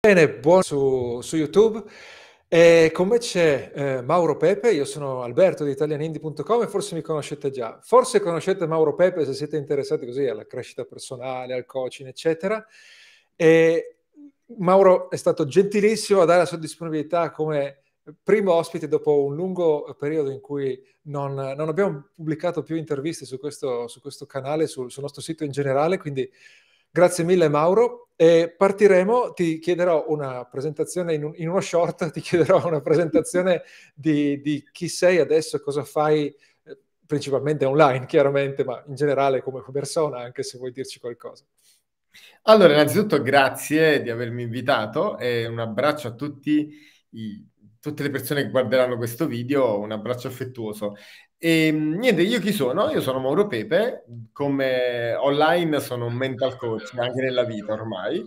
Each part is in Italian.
Bene, buon su, su YouTube. E con me c'è eh, Mauro Pepe, io sono Alberto di italianindie.com e forse mi conoscete già. Forse conoscete Mauro Pepe se siete interessati così alla crescita personale, al coaching, eccetera. E Mauro è stato gentilissimo a dare la sua disponibilità come primo ospite dopo un lungo periodo in cui non, non abbiamo pubblicato più interviste su questo, su questo canale, sul, sul nostro sito in generale, quindi Grazie mille Mauro. E partiremo, ti chiederò una presentazione in, un, in, uno short, ti chiederò una presentazione di, di chi sei adesso, cosa fai, eh, principalmente online chiaramente, ma in generale come persona, anche se vuoi dirci qualcosa. Allora, innanzitutto grazie di avermi invitato e un abbraccio a tutti i, tutte le persone che guarderanno questo video, un abbraccio affettuoso. E ehm, niente, io chi sono? Io sono Mauro Pepe, come online sono un mental coach anche nella vita ormai.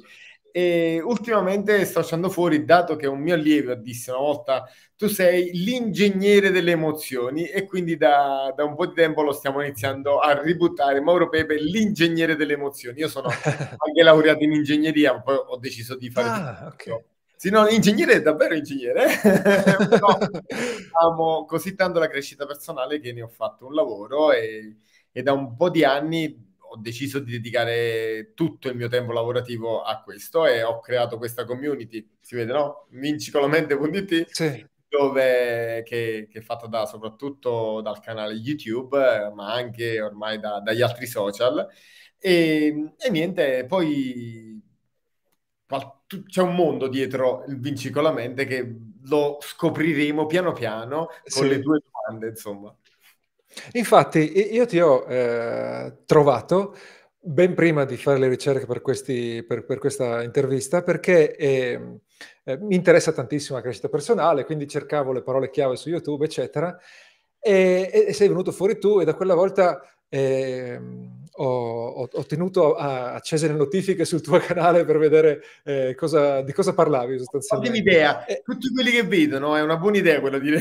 E ultimamente sto facendo fuori, dato che un mio allievo disse una volta tu sei l'ingegnere delle emozioni e quindi da, da un po' di tempo lo stiamo iniziando a ributtare. Mauro Pepe, l'ingegnere delle emozioni. Io sono anche laureato in ingegneria, poi ho deciso di fare... Ah, ok. Sì, no, ingegnere è davvero ingegnere. Però amo così tanto la crescita personale che ne ho fatto un lavoro e, e, da un po' di anni ho deciso di dedicare tutto il mio tempo lavorativo a questo e ho creato questa community, si vede no? Vincicolomente.it sì. dove, che, che, è fatta da, soprattutto dal canale YouTube, ma anche ormai da, dagli altri social. E, e niente, poi c'è un mondo dietro il vincicolamente che lo scopriremo piano piano con sì. le tue domande, insomma. Infatti, io ti ho eh, trovato ben prima di fare le ricerche per, questi, per, per questa intervista perché eh, eh, mi interessa tantissimo la crescita personale, quindi cercavo le parole chiave su YouTube, eccetera, e, e sei venuto fuori tu e da quella volta ehm, ho, ho, tenuto a, accese le notifiche sul tuo canale per vedere eh, cosa, di cosa parlavi sostanzialmente. Ottima idea, eh, tutti quelli che vedono è una buona idea quello di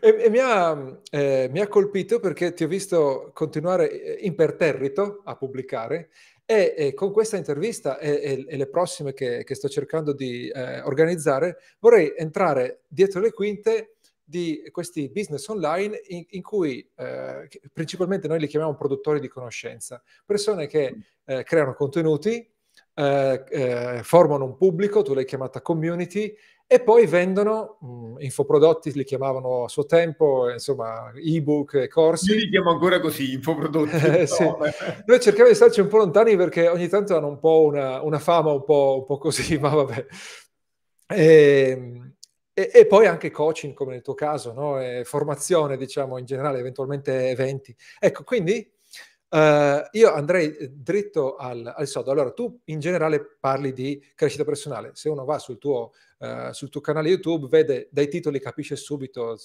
e, e mi, ha, eh, mi, ha, colpito perché ti ho visto continuare eh, imperterrito a pubblicare e, e con questa intervista e, e le prossime che, che, sto cercando di eh, organizzare vorrei entrare dietro le quinte di questi business online in, in cui eh, principalmente noi li chiamiamo produttori di conoscenza, persone che eh, creano contenuti, eh, eh formano un pubblico, tu l'hai chiamata community, e poi vendono mh, mm, infoprodotti, li chiamavano a suo tempo, insomma, ebook, corsi. Io li chiamo ancora così, infoprodotti. sì. Noi cerchiamo di starci un po' lontani perché ogni tanto hanno un po' una, una fama un po', un po', così, ma vabbè. E, ehm, e, e, poi anche coaching, come nel tuo caso, no? formazione, diciamo, in generale, eventualmente eventi. Ecco, quindi uh, io andrei dritto al, al, sodo. Allora, tu in generale parli di crescita personale. Se uno va sul tuo, uh, sul tuo canale YouTube, vede dai titoli, capisce subito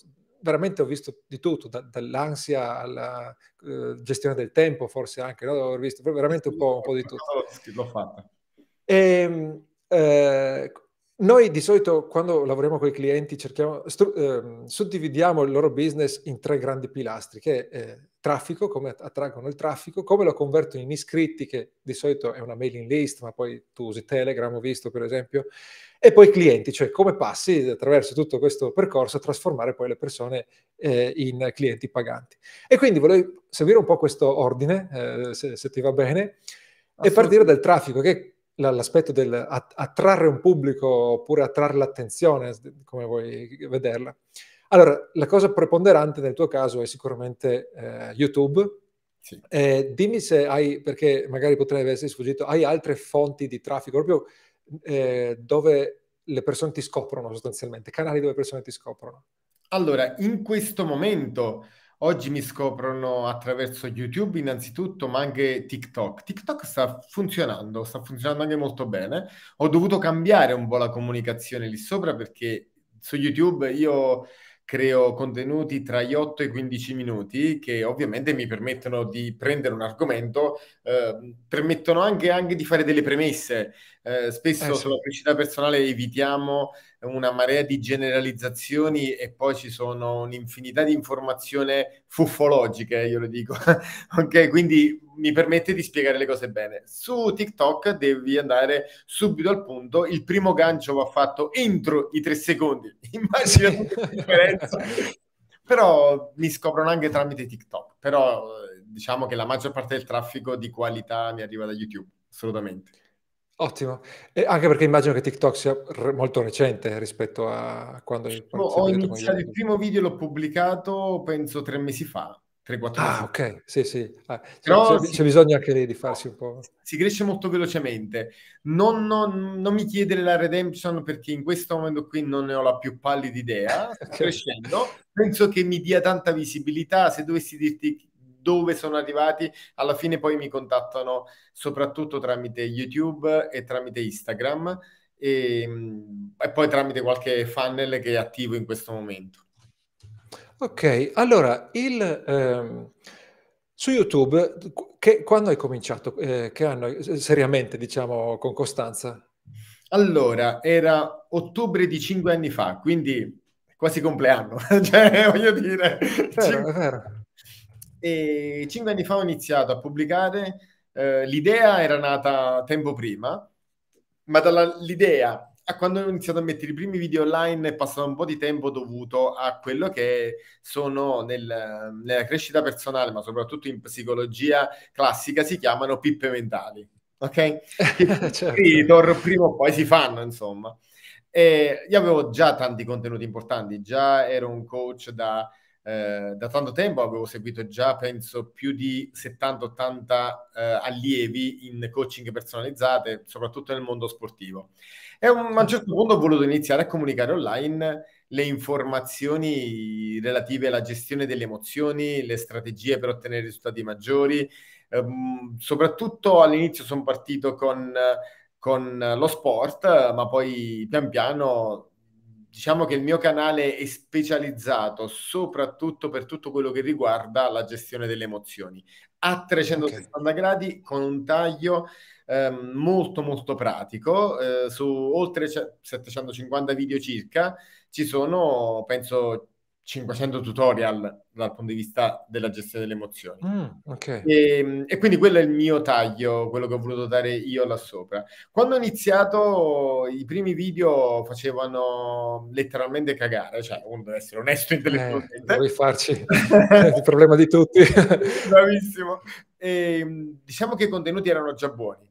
veramente ho visto di tutto, da, dall'ansia alla uh, gestione del tempo, forse anche, no? ho visto veramente un po', un po di tutto. L'ho fatta. E, ehm, eh, noi di solito quando lavoriamo con i clienti cerchiamo, stru- eh, suddividiamo il loro business in tre grandi pilastri, che è eh, traffico, come attraggono il traffico, come lo convertono in iscritti, che di solito è una mailing list, ma poi tu usi Telegram, ho visto per esempio, e poi clienti, cioè come passi attraverso tutto questo percorso a trasformare poi le persone eh, in clienti paganti. E quindi volevo seguire un po' questo ordine, eh, se, se ti va bene, e partire dal traffico, che l'aspetto del attrarre un pubblico oppure attrarre l'attenzione, come vuoi vederla. Allora, la cosa preponderante nel tuo caso è sicuramente eh, YouTube. Sì. Eh, dimmi se hai, perché magari potrebbe essere sfuggito, hai altre fonti di traffico, proprio eh, dove le persone ti scoprono sostanzialmente, canali dove le persone ti scoprono. Allora, in questo momento Oggi mi scoprono attraverso YouTube innanzitutto, ma anche TikTok. TikTok sta funzionando, sta funzionando anche molto bene. Ho dovuto cambiare un po' la comunicazione lì sopra perché su YouTube io creo contenuti tra gli 8 e i 15 minuti che ovviamente mi permettono di prendere un argomento, eh, permettono anche, anche, di fare delle premesse. Eh, spesso eh sulla crescita personale evitiamo una marea di generalizzazioni e poi ci sono un'infinità di informazioni fuffologiche, io lo dico. ok, quindi mi permette di spiegare le cose bene. Su TikTok devi andare subito al punto, il primo gancio va fatto entro i tre secondi. Immagina la differenza. Però mi scoprono anche tramite TikTok, però diciamo che la maggior parte del traffico di qualità mi arriva da YouTube, assolutamente. Ottimo, e anche perché immagino che TikTok sia re- molto recente rispetto a quando No, ho iniziato il primo video, l'ho pubblicato penso tre mesi fa, 3-4 Ah, ok, sì, sì. Ah, Però c'è- si, c'è bisogno anche lì di farsi un po'. si cresce molto velocemente. Non, non- non mi chiedere la redemption perché in questo momento qui non ne ho la più pallida idea. Sto Ok. crescendo. Penso che mi dia tanta visibilità. Se dovessi dirti dove sono arrivati, alla fine poi mi contattano soprattutto tramite YouTube e tramite Instagram e, e poi tramite qualche funnel che è attivo in questo momento. Ok, allora, il, ehm, su YouTube, che, quando hai cominciato? Eh, che anno? Seriamente, diciamo, con costanza? Allora, era ottobre di cinque anni fa, quindi quasi compleanno, cioè voglio dire, Vero, cinque, è vero. E cinque anni fa ho iniziato a pubblicare, eh, l'idea era nata tempo prima, ma dall'idea a quando ho iniziato a mettere i primi video online è passato un po' di tempo dovuto a quello che sono nel- nella crescita personale, ma soprattutto in psicologia classica, si chiamano pippe mentali. Ok? Certo. prima o poi si fanno, insomma. E io avevo già tanti contenuti importanti, già ero un coach da, eh, da tanto tempo, avevo seguito già, penso, più di 70-80 eh, allievi in coaching personalizzate, soprattutto nel mondo sportivo. E a un, certo punto ho voluto iniziare a comunicare online le informazioni relative alla gestione delle emozioni, le strategie per ottenere risultati maggiori. Ehm, soprattutto all'inizio sono partito con, con lo sport, ma poi pian piano diciamo che il mio canale è specializzato soprattutto per tutto quello che riguarda la gestione delle emozioni a 360 Ok. gradi con un taglio ehm, molto molto pratico. Eh, su oltre ce- 750 video circa ci sono, penso, 500 tutorial dal punto di vista della gestione delle emozioni. Mm, ok. E, e quindi quello è il mio taglio, quello che ho voluto dare io là sopra. Quando ho iniziato, i primi video facevano letteralmente cagare, cioè uno deve essere onesto Eh, intellettualmente. dovevi farci il problema di tutti. Bravissimo. E, mh, diciamo che i contenuti erano già buoni,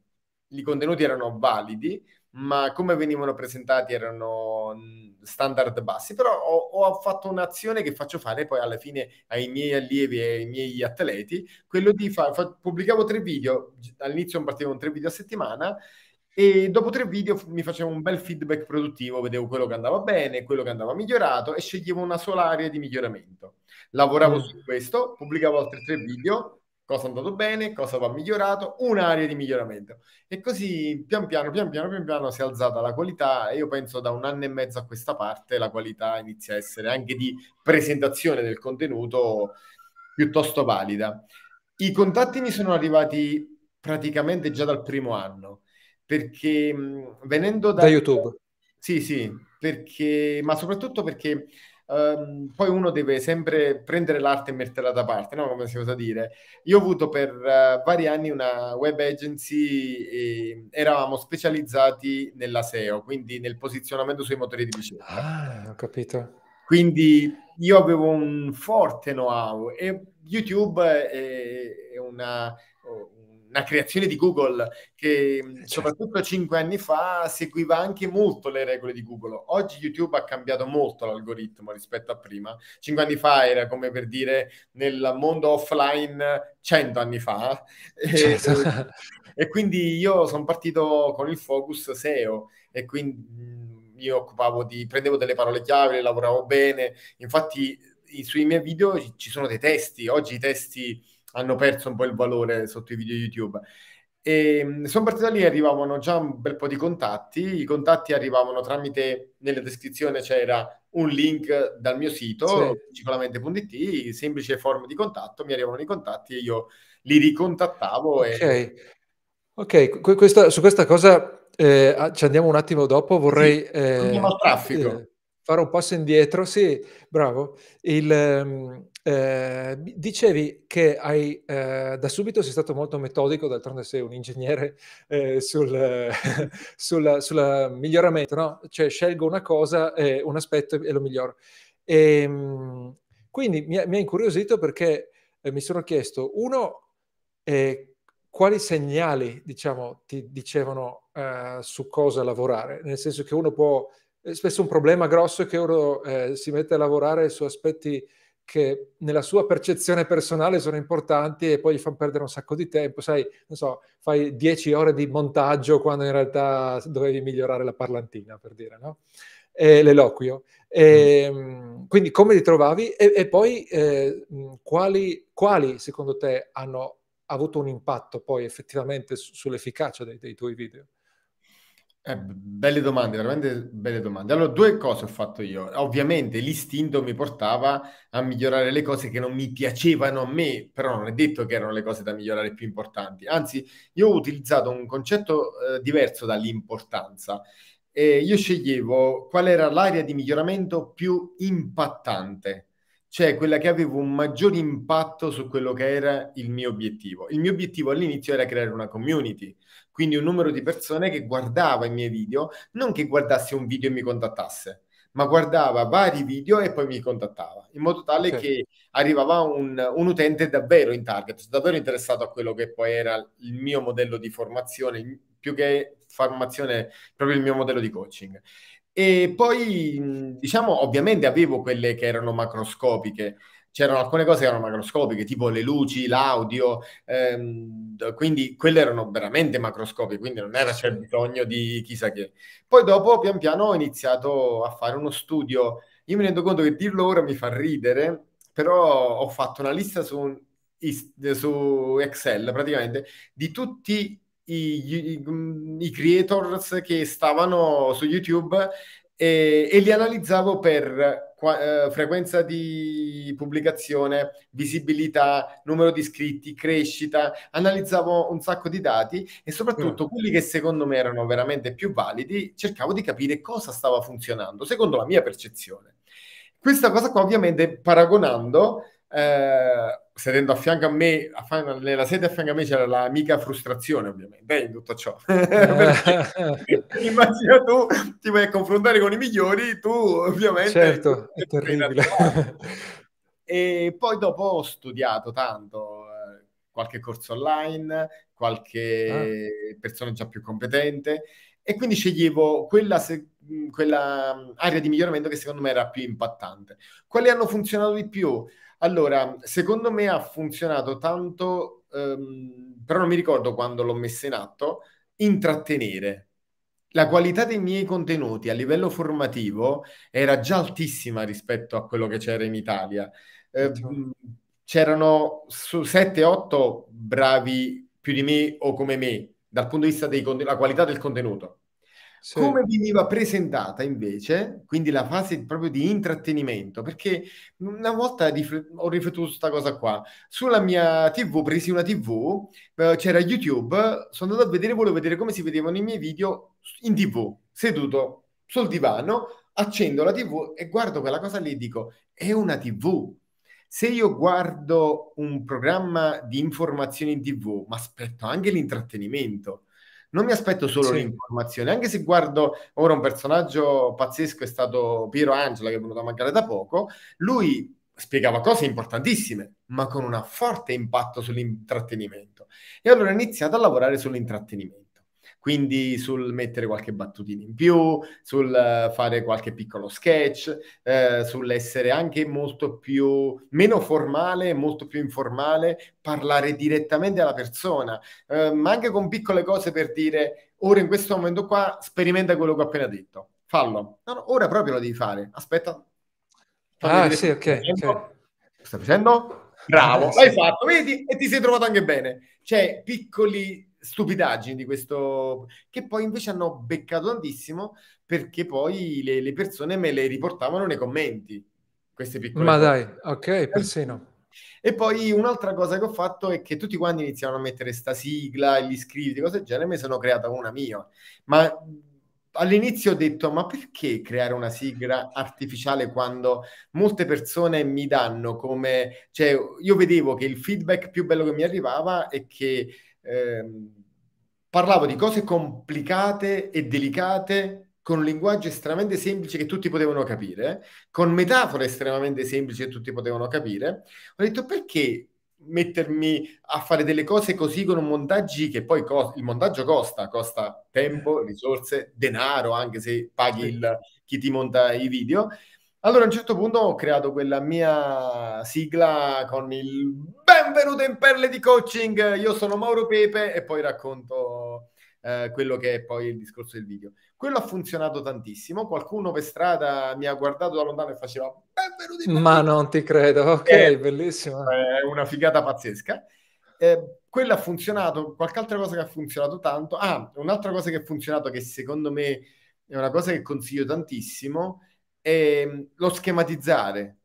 i contenuti erano validi, ma come venivano presentati erano mh, standard bassi. Però ho, ho fatto un'azione che faccio fare poi alla fine ai miei allievi e ai miei atleti, quello di fare, pubblicavo tre video, all'inizio partivo con tre video a settimana, e dopo tre video mi facevo un bel feedback produttivo, vedevo quello che andava bene, quello che andava migliorato e sceglievo una sola area di miglioramento. Lavoravo Mm. su questo, pubblicavo altri tre video, cosa è andato bene, cosa va migliorato, un'area di miglioramento. E così pian piano, pian piano, pian piano si è alzata la qualità e io penso da un anno e mezzo a questa parte la qualità inizia a essere anche di presentazione del contenuto piuttosto valida. I contatti mi sono arrivati praticamente già dal primo anno perché venendo da... Da YouTube. Sì, sì, perché, ma soprattutto perché ehm, poi uno deve sempre prendere l'arte e metterla da parte, no? Come si usa dire. Io ho avuto per eh, vari anni una web agency e eravamo specializzati nella SEO, quindi nel posizionamento sui motori di ricerca. Ah, ho capito. Quindi io avevo un forte know-how e YouTube è, è una, una creazione di Google che certo. soprattutto cinque anni fa seguiva anche molto le regole di Google. Oggi YouTube ha cambiato molto l'algoritmo rispetto a prima. Cinque anni fa era come per dire nel mondo offline cento anni fa. Certo. E, e quindi io sono partito con il focus SEO e quindi mi occupavo di, prendevo delle parole chiave, lavoravo bene. Infatti sui miei video ci sono dei testi. Oggi i testi hanno perso un po' il valore sotto i video YouTube. E sono partito da lì, arrivavano già un bel po' di contatti. I contatti arrivavano tramite, nella descrizione c'era un link dal mio sito, Sì. cicolamente.it, semplice form di contatto, mi arrivavano i contatti e io li ricontattavo. E... Ok, ok, que- questa- su questa cosa eh, ci andiamo un attimo dopo, vorrei sì, eh, eh, fare un passo indietro. Sì, bravo. Il, ehm, eh, dicevi che hai, eh, da subito sei stato molto metodico, d'altronde sei un ingegnere eh, sul, sul, sul, miglioramento, no? Cioè scelgo una cosa, un aspetto e lo miglioro. E, ehm, quindi mi, mi ha incuriosito perché eh, mi sono chiesto, uno, eh, quali segnali, diciamo, ti dicevano eh, su cosa lavorare? Nel senso che uno può, spesso un problema grosso è che uno si mette a lavorare su aspetti che nella sua percezione personale sono importanti e poi gli fanno perdere un sacco di tempo. Sai, non so, fai 10 ore di montaggio quando in realtà dovevi migliorare la parlantina, per dire, no? E l'eloquio. E, mm. Quindi come li trovavi? E, e poi eh, quali, quali, secondo te hanno avuto un impatto poi effettivamente sull'efficacia dei, dei tuoi video? Eh, belle domande, veramente belle domande. Allora, due cose ho fatto io. Ovviamente l'istinto mi portava a migliorare le cose che non mi piacevano a me, però non è detto che erano le cose da migliorare più importanti. Anzi, io ho utilizzato un concetto eh, diverso dall'importanza. Eh, io sceglievo qual era l'area di miglioramento più impattante, cioè quella che aveva un maggior impatto su quello che era il mio obiettivo. Il mio obiettivo all'inizio era creare una community quindi un numero di persone che guardava i miei video, non che guardasse un video e mi contattasse, ma guardava vari video e poi mi contattava, in modo tale sì. che arrivava un, un, utente davvero in target, davvero interessato a quello che poi era il mio modello di formazione, più che formazione, proprio il mio modello di coaching. E poi, diciamo, ovviamente avevo quelle che erano macroscopiche, c'erano alcune cose che erano macroscopiche, tipo le luci, l'audio, ehm, quindi quelle erano veramente macroscopiche, quindi non era c'è bisogno di chissà che. Poi dopo, pian piano, ho iniziato a fare uno studio. Io mi rendo conto che dirlo ora mi fa ridere, però ho fatto una lista su, su Excel praticamente di tutti i, i, i, creators che stavano su YouTube e, e li analizzavo per eh, frequenza di pubblicazione, visibilità, numero di iscritti, crescita, analizzavo un sacco di dati e soprattutto mm. quelli che secondo me erano veramente più validi, cercavo di capire cosa stava funzionando, secondo la mia percezione. Questa cosa qua ovviamente paragonando eh, sedendo a fianco a me, a, nella sede a fianco a me c'era l'amica frustrazione, ovviamente, in tutto ciò. immagina tu ti vai a confrontare con i migliori, tu ovviamente... Certo, è terribile. e poi dopo ho studiato tanto, eh, qualche corso online, qualche ah. persona già più competente, e quindi sceglievo quella, se, quella area di miglioramento che secondo me era più impattante. Quali hanno funzionato di più? Allora, secondo me ha funzionato tanto, ehm, però non mi ricordo quando l'ho messa in atto, intrattenere. La qualità dei miei contenuti a livello formativo era già altissima rispetto a quello che c'era in Italia. Eh, c'erano su 7-8 bravi più di me o come me dal punto di vista della qualità del contenuto. Sì. Come veniva presentata invece, quindi la fase proprio di intrattenimento, perché una volta rifle- ho riflettuto su questa cosa qua, sulla mia TV, presi una TV, eh, c'era YouTube, sono andato a vedere, volevo vedere come si vedevano i miei video in TV, seduto sul divano, accendo la TV e guardo quella cosa lì e dico, è una TV. Se io guardo un programma di informazioni in TV, ma aspetto anche l'intrattenimento non mi aspetto solo sì. l'informazione, anche se guardo ora un personaggio pazzesco è stato Piero Angela che è venuto a mancare da poco, lui spiegava cose importantissime, ma con un forte impatto sull'intrattenimento. E allora ho iniziato a lavorare sull'intrattenimento quindi sul mettere qualche battutina in più, sul uh, fare qualche piccolo sketch, uh, sull'essere anche molto più, meno formale, molto più informale, parlare direttamente alla persona, uh, ma anche con piccole cose per dire, ora in questo momento qua, sperimenta quello che ho appena detto, fallo. No, no, ora proprio lo devi fare, aspetta. Ah, sì, ok. okay. Stai facendo? Bravo, l'hai fatto, vedi? E ti sei trovato anche bene. Cioè, piccoli stupidaggini di questo, che poi invece hanno beccato tantissimo perché poi le, le persone me le riportavano nei commenti. Queste piccole Ma cose. dai, ok, persino. E poi un'altra cosa che ho fatto è che tutti quanti iniziano a mettere sta sigla, gli iscritti, cose del genere, mi sono creata una mia. Ma all'inizio ho detto, ma perché creare una sigla artificiale quando molte persone mi danno come... Cioè, io vedevo che il feedback più bello che mi arrivava è che eh, parlavo di cose complicate e delicate con un linguaggio estremamente semplice che tutti potevano capire, con metafore estremamente semplici che tutti potevano capire. Ho detto, perché mettermi a fare delle cose così con un montaggi che poi co- il montaggio costa, costa tempo, risorse, denaro, anche se paghi il, chi ti monta i video. Allora a un certo punto ho creato quella mia sigla con il benvenuto in perle di coaching, io sono Mauro Pepe e poi racconto eh, quello che è poi il discorso del video. Quello ha funzionato tantissimo. Qualcuno per strada mi ha guardato da lontano e faceva benvenuti. Ma non ti credo, ok, eh, bellissimo. È una figata pazzesca. Eh, quello ha funzionato. Qualche altra cosa che ha funzionato tanto. Ah, un'altra cosa che ha funzionato che secondo me è una cosa che consiglio tantissimo è lo schematizzare.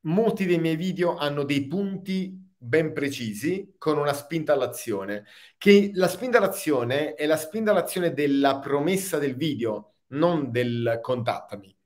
Molti dei miei video hanno dei punti ben precisi con una spinta all'azione, che la spinta all'azione è la spinta all'azione della promessa del video, non del contattami.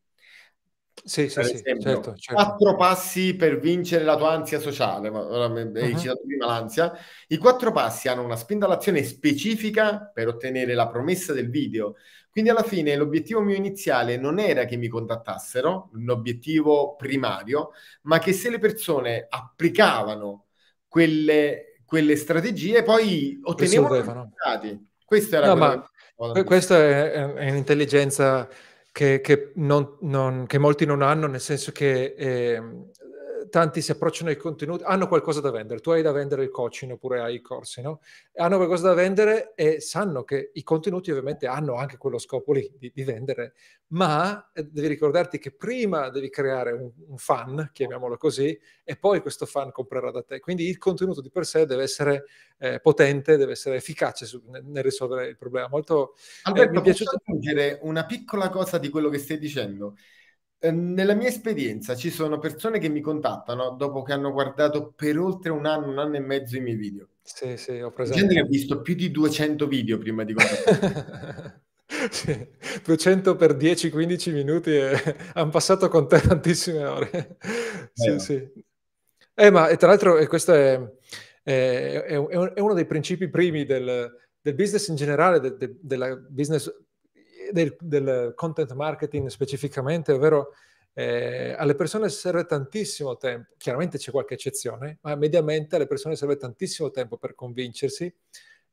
Sì, sì, esempio, sì certo, certo. Quattro passi per vincere la tua ansia sociale, hai uh-huh. citato prima l'ansia. I quattro passi hanno una spinta all'azione specifica per ottenere la promessa del video. Quindi alla fine l'obiettivo mio iniziale non era che mi contattassero, un obiettivo primario, ma che se le persone applicavano quelle, quelle strategie poi ottenevano risultati. Questo era no, ma questa è, è un'intelligenza che, che, non, non, che, molti non hanno, nel senso che eh, tanti si approcciano ai contenuti, hanno qualcosa da vendere, tu hai da vendere il coaching oppure hai i corsi, no? Hanno qualcosa da vendere e sanno che i contenuti ovviamente hanno anche quello scopo lì di, di vendere, ma eh, devi ricordarti che prima devi creare un, un, fan, chiamiamolo così, e poi questo fan comprerà da te. Quindi il contenuto di per sé deve essere eh, potente, deve essere efficace su, nel, nel, risolvere il problema. Molto, Alberto, eh, mi è piaciuto aggiungere una piccola cosa di quello che stai dicendo. Ehm, nella mia esperienza ci sono persone che mi contattano dopo che hanno guardato per oltre un anno, un anno e mezzo i miei video. Sì, sì, ho presente. Gente che ha visto più di 200 video prima di guardare. sì, 200 per 10-15 minuti e hanno passato con te tantissime ore. sì, eh, sì. Eh, ma tra l'altro e questo è, è, è, uno dei principi primi del, del business in generale, del, del, della business del, del content marketing specificamente, ovvero eh, alle persone serve tantissimo tempo, chiaramente c'è qualche eccezione, ma mediamente alle persone serve tantissimo tempo per convincersi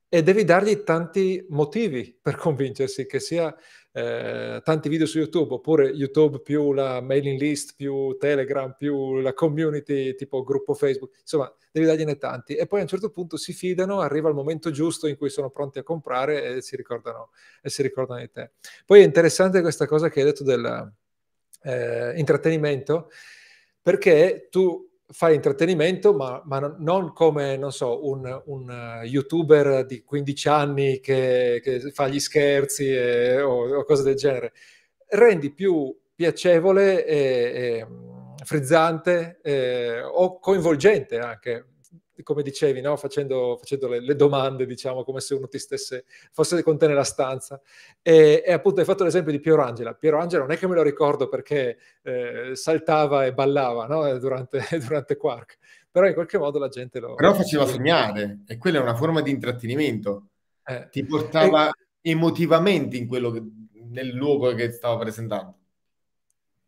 e devi dargli tanti motivi per convincersi, che sia eh, tanti video su YouTube, oppure YouTube più la mailing list, più Telegram, più la community tipo gruppo Facebook, insomma, devi dargliene tanti. E poi a un certo punto si fidano, arriva il momento giusto in cui sono pronti a comprare e si ricordano, e si ricordano di te. Poi è interessante questa cosa che hai detto dell'intrattenimento, eh, perché tu fai intrattenimento, ma, ma, non come, non so, un, un uh, youtuber di 15 anni che, che fa gli scherzi e, o, o, cose del genere. Rendi più piacevole e, e frizzante e, o coinvolgente anche come dicevi, no? facendo, facendo le, le, domande, diciamo, come se uno ti stesse, fosse con te nella stanza. E, e appunto hai fatto l'esempio di Piero Angela. Piero Angela non è che me lo ricordo perché eh, saltava e ballava no? durante, durante Quark, però in qualche modo la gente lo... Però faceva sognare e quella è una forma di intrattenimento. Eh. Ti portava e... emotivamente in quello che, nel luogo che stava presentando.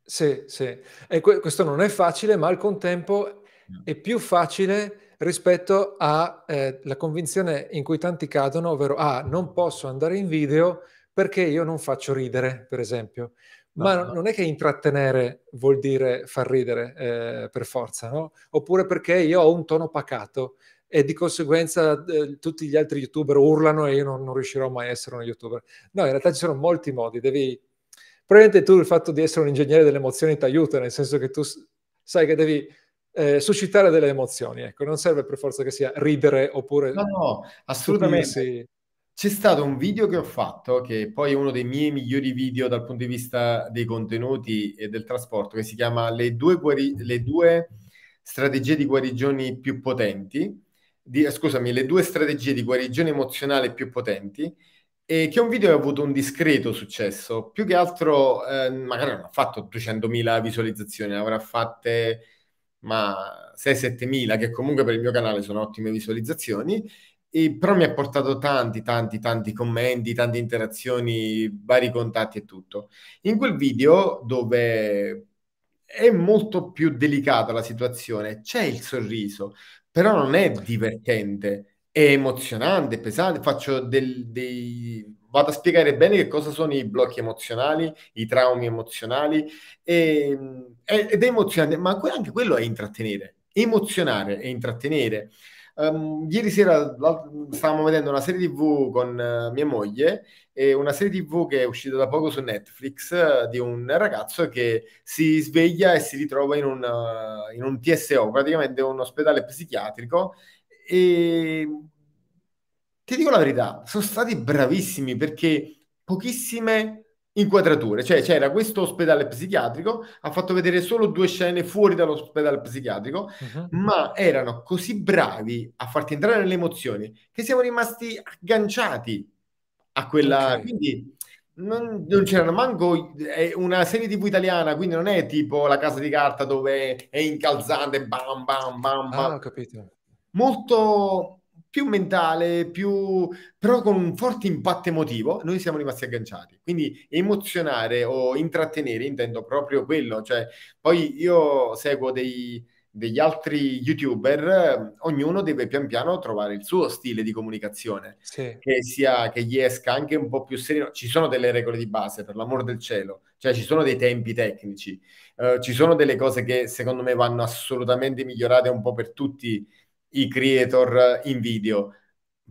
Sì, sì. E que- questo non è facile, ma al contempo è più facile rispetto alla eh, convinzione in cui tanti cadono, ovvero ah, non posso andare in video perché io non faccio ridere, per esempio. Ma no. non è che intrattenere vuol dire far ridere eh, per forza, no? Oppure perché io ho un tono pacato e di conseguenza eh, tutti gli altri youtuber urlano e io non, non, riuscirò mai a essere un youtuber. No, in realtà ci sono molti modi. Devi... Probabilmente tu il fatto di essere un ingegnere delle emozioni ti aiuta, nel senso che tu sai che devi eh, suscitare delle emozioni. Ecco, non serve per forza che sia ridere oppure... No, no, assolutamente. Stupirsi. C'è stato un video che ho fatto, che poi è uno dei miei migliori video dal punto di vista dei contenuti e del trasporto, che si chiama Le due, guari- le due strategie di guarigioni più potenti, di, scusami, le due strategie di guarigione emozionale più potenti, e che un video ha avuto un discreto successo. Più che altro, eh, magari non ha fatto 200.000 visualizzazioni, avrà fatte ma 6-7.000, che comunque per il mio canale sono ottime visualizzazioni, e, però mi ha portato tanti, tanti, tanti commenti, tante interazioni, vari contatti e tutto. In quel video dove è molto più delicata la situazione, c'è il sorriso, però non è divertente, è emozionante, pesante. Faccio del, dei... Vado a spiegare bene che cosa sono i blocchi emozionali, i traumi emozionali, e, ed è emozionante, ma anche quello è intrattenere. Emozionare e intrattenere. Um, ieri sera stavamo vedendo una serie TV con uh, mia moglie, e una serie TV che è uscita da poco su Netflix uh, di un ragazzo che si sveglia e si ritrova in un, uh, in un TSO, praticamente un ospedale psichiatrico. E ti dico la verità, sono stati bravissimi perché pochissime inquadrature, cioè c'era questo ospedale psichiatrico, ha fatto vedere solo due scene fuori dall'ospedale psichiatrico, uh-huh. ma erano così bravi a farti entrare nelle emozioni che siamo rimasti agganciati a quella... Okay. Quindi non, non c'erano manco è una serie tv italiana, quindi non è tipo La Casa di Carta dove è incalzante, bam bam bam. bam. Ah, ho capito. Molto più mentale, più però con un forte impatto emotivo, noi siamo rimasti agganciati. Quindi emozionare o intrattenere, intendo proprio quello. Cioè, poi io seguo dei, degli altri youtuber, ognuno deve pian piano trovare il suo stile di comunicazione, sì. che sia che gli esca anche un po' più sereno. Ci sono delle regole di base, per l'amor del cielo, cioè ci sono dei tempi tecnici, uh, ci sono delle cose che secondo me vanno assolutamente migliorate un po' per tutti i creator in video.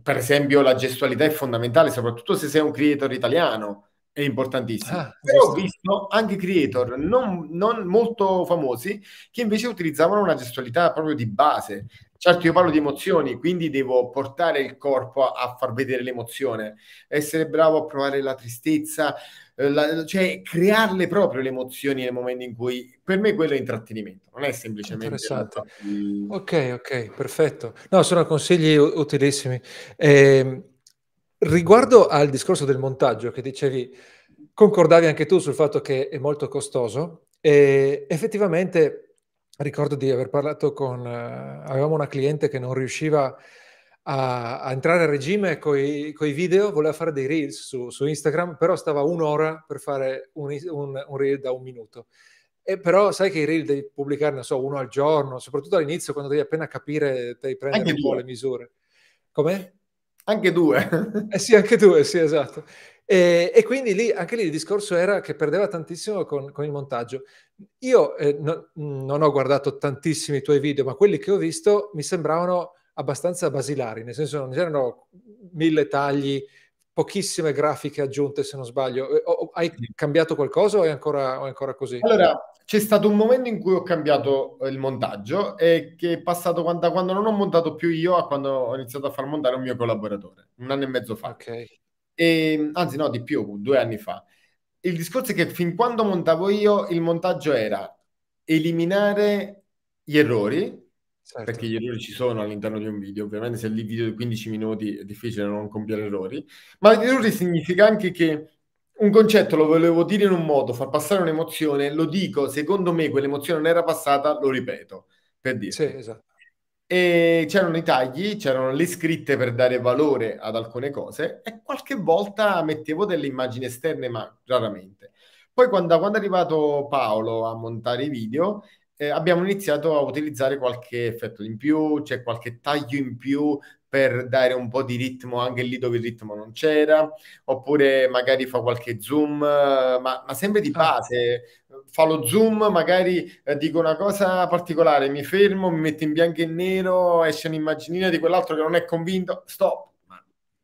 Per esempio, la gestualità è fondamentale, soprattutto se sei un creator italiano, è importantissimo. Ah, Però ho visto anche creator non, non, molto famosi che invece utilizzavano una gestualità proprio di base. Certo, io parlo di emozioni, quindi devo portare il corpo a, a far vedere l'emozione, essere bravo a provare la tristezza, eh, la, cioè crearle proprio le emozioni nel momento in cui per me quello è intrattenimento, non è semplicemente interessante. Di... Ok, ok, perfetto. No, sono consigli utilissimi. Eh, riguardo al discorso del montaggio che dicevi, concordavi anche tu sul fatto che è molto costoso e effettivamente ricordo di aver parlato con, uh, avevamo una cliente che non riusciva a a, entrare a regime con i video, voleva fare dei reels su, su, Instagram, però stava un'ora per fare un, un, un, reel da un minuto. E però sai che i reel devi pubblicare, non so, uno al giorno, soprattutto all'inizio quando devi appena capire, devi prendere anche un po' le misure. Com'è? Anche due. eh sì, anche due, sì, esatto. E, e, quindi lì, anche lì il discorso era che perdeva tantissimo con, con il montaggio. Io eh, no, non ho guardato tantissimi tuoi video, ma quelli che ho visto mi sembravano abbastanza basilari, nel senso non c'erano mille tagli, pochissime grafiche aggiunte se non sbaglio. O, hai cambiato qualcosa o è ancora, o è ancora così? Allora, c'è stato un momento in cui ho cambiato il montaggio e che è passato quando, quando, non ho montato più io a quando ho iniziato a far montare un mio collaboratore, un anno e mezzo fa. Ok. E, anzi no, di più, due anni fa. Il discorso è che fin quando montavo io, il montaggio era eliminare gli errori, Certo. perché gli errori ci sono all'interno di un video. Ovviamente se lì video di 15 minuti è difficile non compiere errori, ma gli errori significa anche che un concetto lo volevo dire in un modo, far passare un'emozione, lo dico, secondo me quell'emozione non era passata, lo ripeto, per dire. Sì, esatto. E c'erano i tagli, c'erano le scritte per dare valore ad alcune cose e qualche volta mettevo delle immagini esterne, ma raramente. Poi quando, quando è arrivato Paolo a montare i video, eh, abbiamo iniziato a utilizzare qualche effetto in più, c'è qualche taglio in più per dare un po' di ritmo anche lì dove il ritmo non c'era, oppure magari fa qualche zoom, ma, ma sempre di ah. base. Fa lo zoom, magari eh, dico una cosa particolare, mi fermo, mi metto in bianco e nero, esce un'immaginina di quell'altro che non è convinto, stop.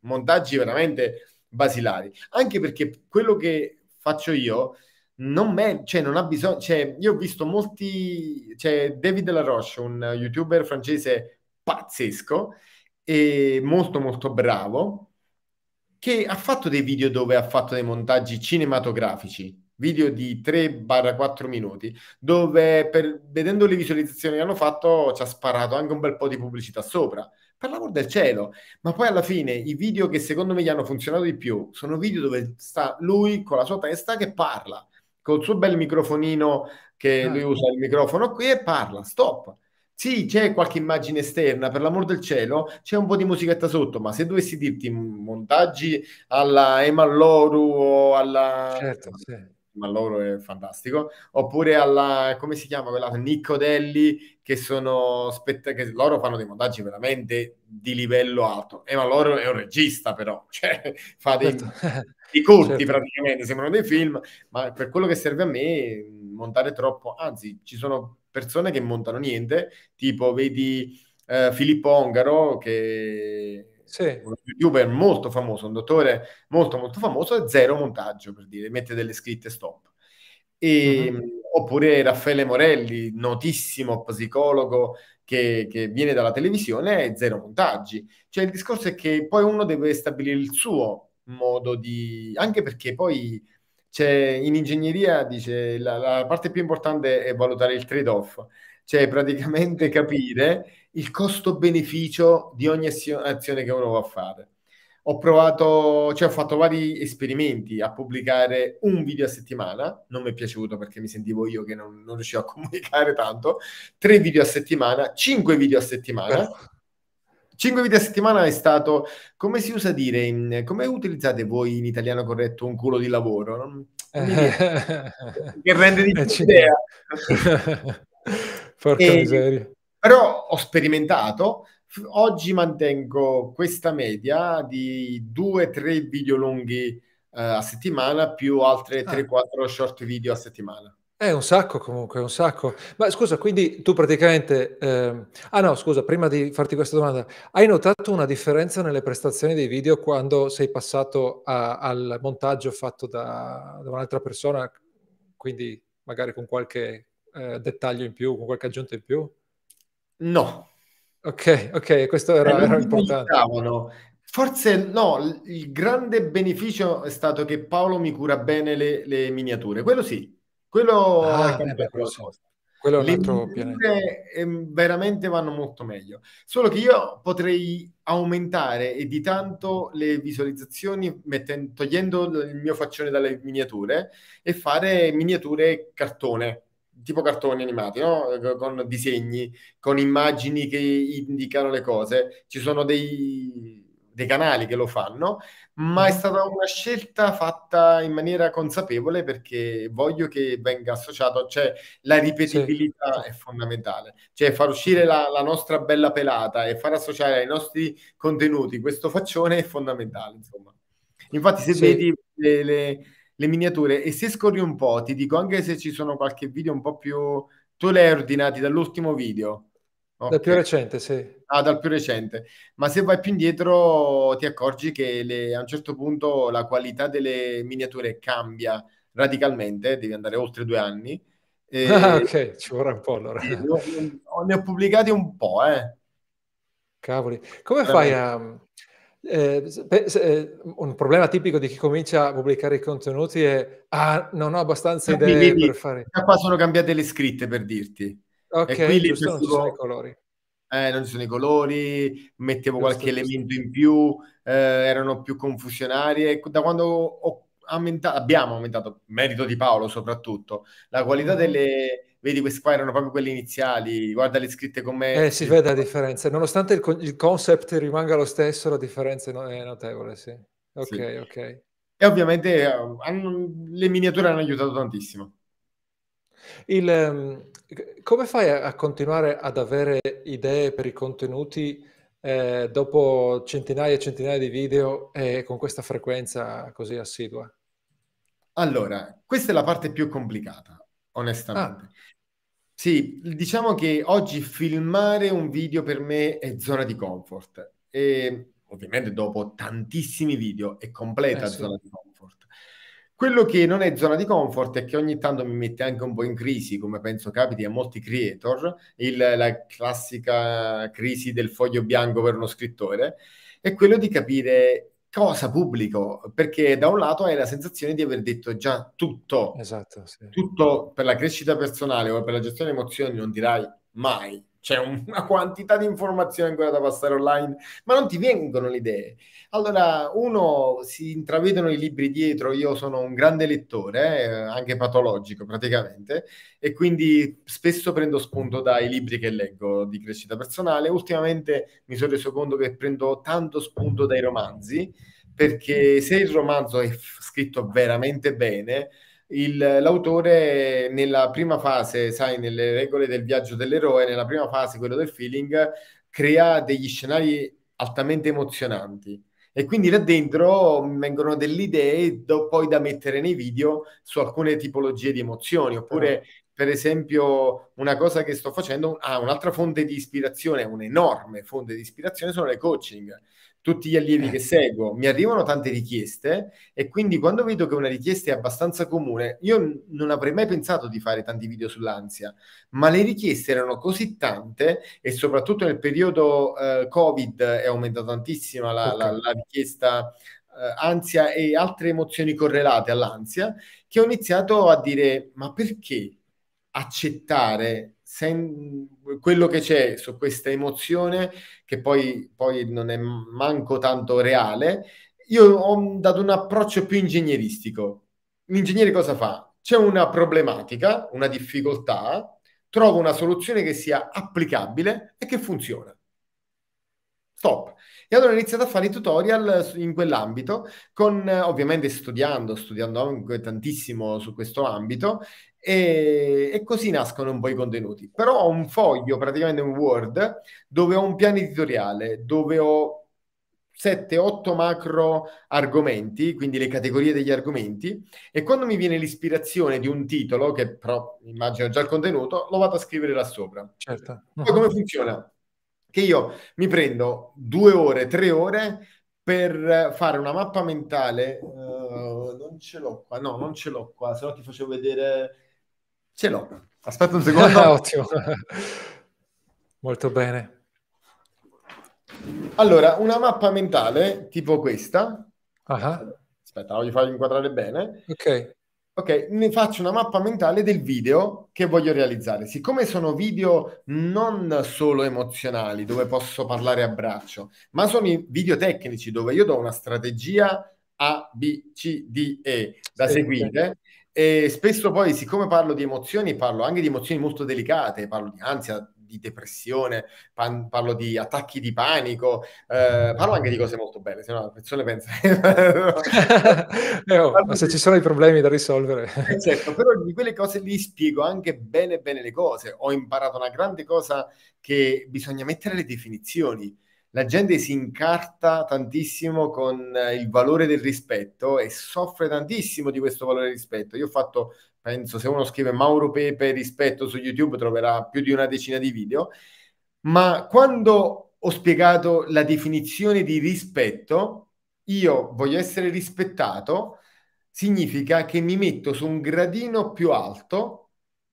Montaggi veramente basilari. Anche perché quello che faccio io non, me, cioè, non ha bisogno, cioè, io ho visto molti, cioè, David Laroche, un youtuber francese pazzesco e molto molto bravo, che ha fatto dei video dove ha fatto dei montaggi cinematografici video di 3-4 minuti, dove per, vedendo le visualizzazioni che hanno fatto ci ha sparato anche un bel po' di pubblicità sopra. Per l'amor del cielo, ma poi alla fine i video che secondo me gli hanno funzionato di più sono video dove sta lui con la sua testa che parla, col suo bel microfonino che ah. lui usa il microfono qui e parla, stop. Sì, c'è qualche immagine esterna, per l'amor del cielo, c'è un po' di musichetta sotto, ma se dovessi dirti montaggi alla Emma Loru o alla... Certo, sì ma loro è fantastico, oppure alla, come si chiama quella, Niccodelli, che sono, spett- che loro fanno dei montaggi veramente di livello alto, e ma loro è un regista però, cioè fa dei, certo. dei corti certo. praticamente, sembrano dei film, ma per quello che serve a me, montare troppo, anzi ci sono persone che montano niente, tipo vedi eh, Filippo Ongaro che sì. un youtuber molto famoso, un dottore molto molto famoso, e zero montaggio per dire, mette delle scritte stop. E, mm-hmm. Oppure Raffaele Morelli, notissimo psicologo che, che, viene dalla televisione, zero montaggi. Cioè il discorso è che poi uno deve stabilire il suo modo di... anche perché poi c'è in ingegneria, dice, la, la parte più importante è valutare il trade-off, cioè praticamente capire il costo-beneficio di ogni azione che uno va a fare. Ho provato, cioè ho fatto vari esperimenti a pubblicare un video a settimana, non mi è piaciuto perché mi sentivo io che non, non riuscivo a comunicare tanto, tre video a settimana, cinque video a settimana. Cinque video a settimana è stato, come si usa dire, in, come utilizzate voi in italiano corretto un culo di lavoro? Non, non che rende di più idea. Porca e, miseria. Però ho sperimentato, oggi mantengo questa media di due, tre video lunghi uh, a settimana più altre ah. 3-4 short video a settimana. È un sacco comunque, un sacco. Ma scusa, quindi tu praticamente... Eh... Ah no, scusa, prima di farti questa domanda, hai notato una differenza nelle prestazioni dei video quando sei passato a, al montaggio fatto da, da, un'altra persona, quindi magari con qualche eh, dettaglio in più, con qualche aggiunta in più? No. Ok, ok, questo era, era importante. Forse no, il grande beneficio è stato che Paolo mi cura bene le, le miniature, quello sì, quello ah, è beh, quello, è un. Ehm, veramente vanno molto meglio, solo che io potrei aumentare e di tanto le visualizzazioni mettendo, togliendo il mio faccione dalle miniature e fare miniature cartone tipo cartoni animati, no? con disegni, con immagini che indicano le cose. Ci sono dei, dei canali che lo fanno, ma è stata una scelta fatta in maniera consapevole perché voglio che venga associato, cioè la ripetibilità sì. è fondamentale, cioè far uscire la, la, nostra bella pelata e far associare ai nostri contenuti questo faccione è fondamentale, insomma. Infatti se sì. vedi le, le le miniature e se scorri un po', ti dico anche se ci sono qualche video un po' più... Tu le hai ordinati dall'ultimo video? Okay. Dal più recente, sì. Ah, dal più recente. Ma se vai più indietro ti accorgi che le, a un certo punto la qualità delle miniature cambia radicalmente, devi andare oltre due anni. E... Ah, ok, ci vorrà un po' allora. Ne ho, ne ho pubblicati un po', eh. Cavoli, come fai a, eh, eh, un problema tipico di chi comincia a pubblicare i contenuti è ah, non ho abbastanza idee vedi, per fare. Qua sono cambiate le scritte per dirti. Ok, e qui giusto, non ci sono i colori. Eh, non ci sono i colori, mettevo giusto, qualche giusto. elemento in più, eh, erano più confusionarie. Da quando ho aumentato, abbiamo aumentato, merito di Paolo soprattutto, la qualità mm-hmm. delle vedi queste qua erano proprio quelle iniziali, guarda le scritte come... Eh, si vede la differenza, nonostante il, il, concept rimanga lo stesso, la differenza è notevole, sì. Ok, sì. ok. E ovviamente eh, hanno, le miniature hanno aiutato tantissimo. Il, um, come fai a, continuare ad avere idee per i contenuti eh, dopo centinaia e centinaia di video e con questa frequenza così assidua? Allora, questa è la parte più complicata onestamente. Ah. Sì, diciamo che oggi filmare un video per me è zona di comfort e ovviamente dopo tantissimi video è completa eh, sì. zona di comfort. Quello che non è zona di comfort è che ogni tanto mi mette anche un po' in crisi, come penso capiti a molti creator, il, la classica crisi del foglio bianco per uno scrittore, è quello di capire cosa pubblico? Perché da un lato hai la sensazione di aver detto già tutto, esatto, sì. tutto per la crescita personale o per la gestione delle emozioni non dirai mai c'è una quantità di informazioni ancora da passare online, ma non ti vengono le idee. Allora, uno si intravedono i libri dietro, io sono un grande lettore, eh, anche patologico praticamente, e quindi spesso prendo spunto dai libri che leggo di crescita personale. Ultimamente mi sono reso conto che prendo tanto spunto dai romanzi, perché se il romanzo è f- scritto veramente bene, il, l'autore nella prima fase, sai, nelle regole del viaggio dell'eroe, nella prima fase, quello del feeling, crea degli scenari altamente emozionanti. E quindi là dentro vengono delle idee do, poi da mettere nei video su alcune tipologie di emozioni. Oppure, per esempio, una cosa che sto facendo, ah, un'altra fonte di ispirazione, un'enorme fonte di ispirazione sono le coaching tutti gli allievi che seguo, mi arrivano tante richieste e quindi quando vedo che una richiesta è abbastanza comune, io non avrei mai pensato di fare tanti video sull'ansia, ma le richieste erano così tante e soprattutto nel periodo eh, Covid è aumentata tantissimo la, okay. la, la richiesta eh, ansia e altre emozioni correlate all'ansia, che ho iniziato a dire ma perché accettare sen- quello che c'è su questa emozione, che poi, poi non è manco tanto reale, io ho dato un approccio più ingegneristico. L'ingegnere cosa fa? C'è una problematica, una difficoltà, trovo una soluzione che sia applicabile e che funziona. Stop. E allora ho iniziato a fare i tutorial in quell'ambito, con ovviamente studiando, studiando anche tantissimo su questo ambito, e, e, così nascono un po' i contenuti. Però ho un foglio, praticamente un Word, dove ho un piano editoriale, dove ho 7-8 macro argomenti, quindi le categorie degli argomenti, e quando mi viene l'ispirazione di un titolo, che però immagino già il contenuto, lo vado a scrivere là sopra. Certo. Poi come funziona? Che io mi prendo due ore, tre ore per fare una mappa mentale. Uh, non ce l'ho qua, no, non ce l'ho qua, se no ti facevo vedere Ce l'ho. Aspetta un secondo. Ottimo. Molto bene. Allora, una mappa mentale tipo questa. Uh-huh. Aspetta, voglio farvi inquadrare bene. Ok. Ok, ne faccio una mappa mentale del video che voglio realizzare. Siccome sono video non solo emozionali, dove posso parlare a braccio, ma sono video tecnici dove io do una strategia A, B, C, D, E da sì, seguire. E spesso poi, siccome parlo di emozioni, parlo anche di emozioni molto delicate, parlo di ansia, di depressione, pan- parlo di attacchi di panico, eh, parlo anche di cose molto belle, se no la persona pensa... eh, oh, ma se ci sono i problemi da risolvere... Certo, però di quelle cose lì spiego anche bene bene le cose. Ho imparato una grande cosa che bisogna mettere le definizioni la gente si incarta tantissimo con eh, il valore del rispetto e soffre tantissimo di questo valore del rispetto. Io ho fatto, penso, se uno scrive Mauro Pepe rispetto su YouTube troverà più di una decina di video, ma quando ho spiegato la definizione di rispetto, io voglio essere rispettato, significa che mi metto su un gradino più alto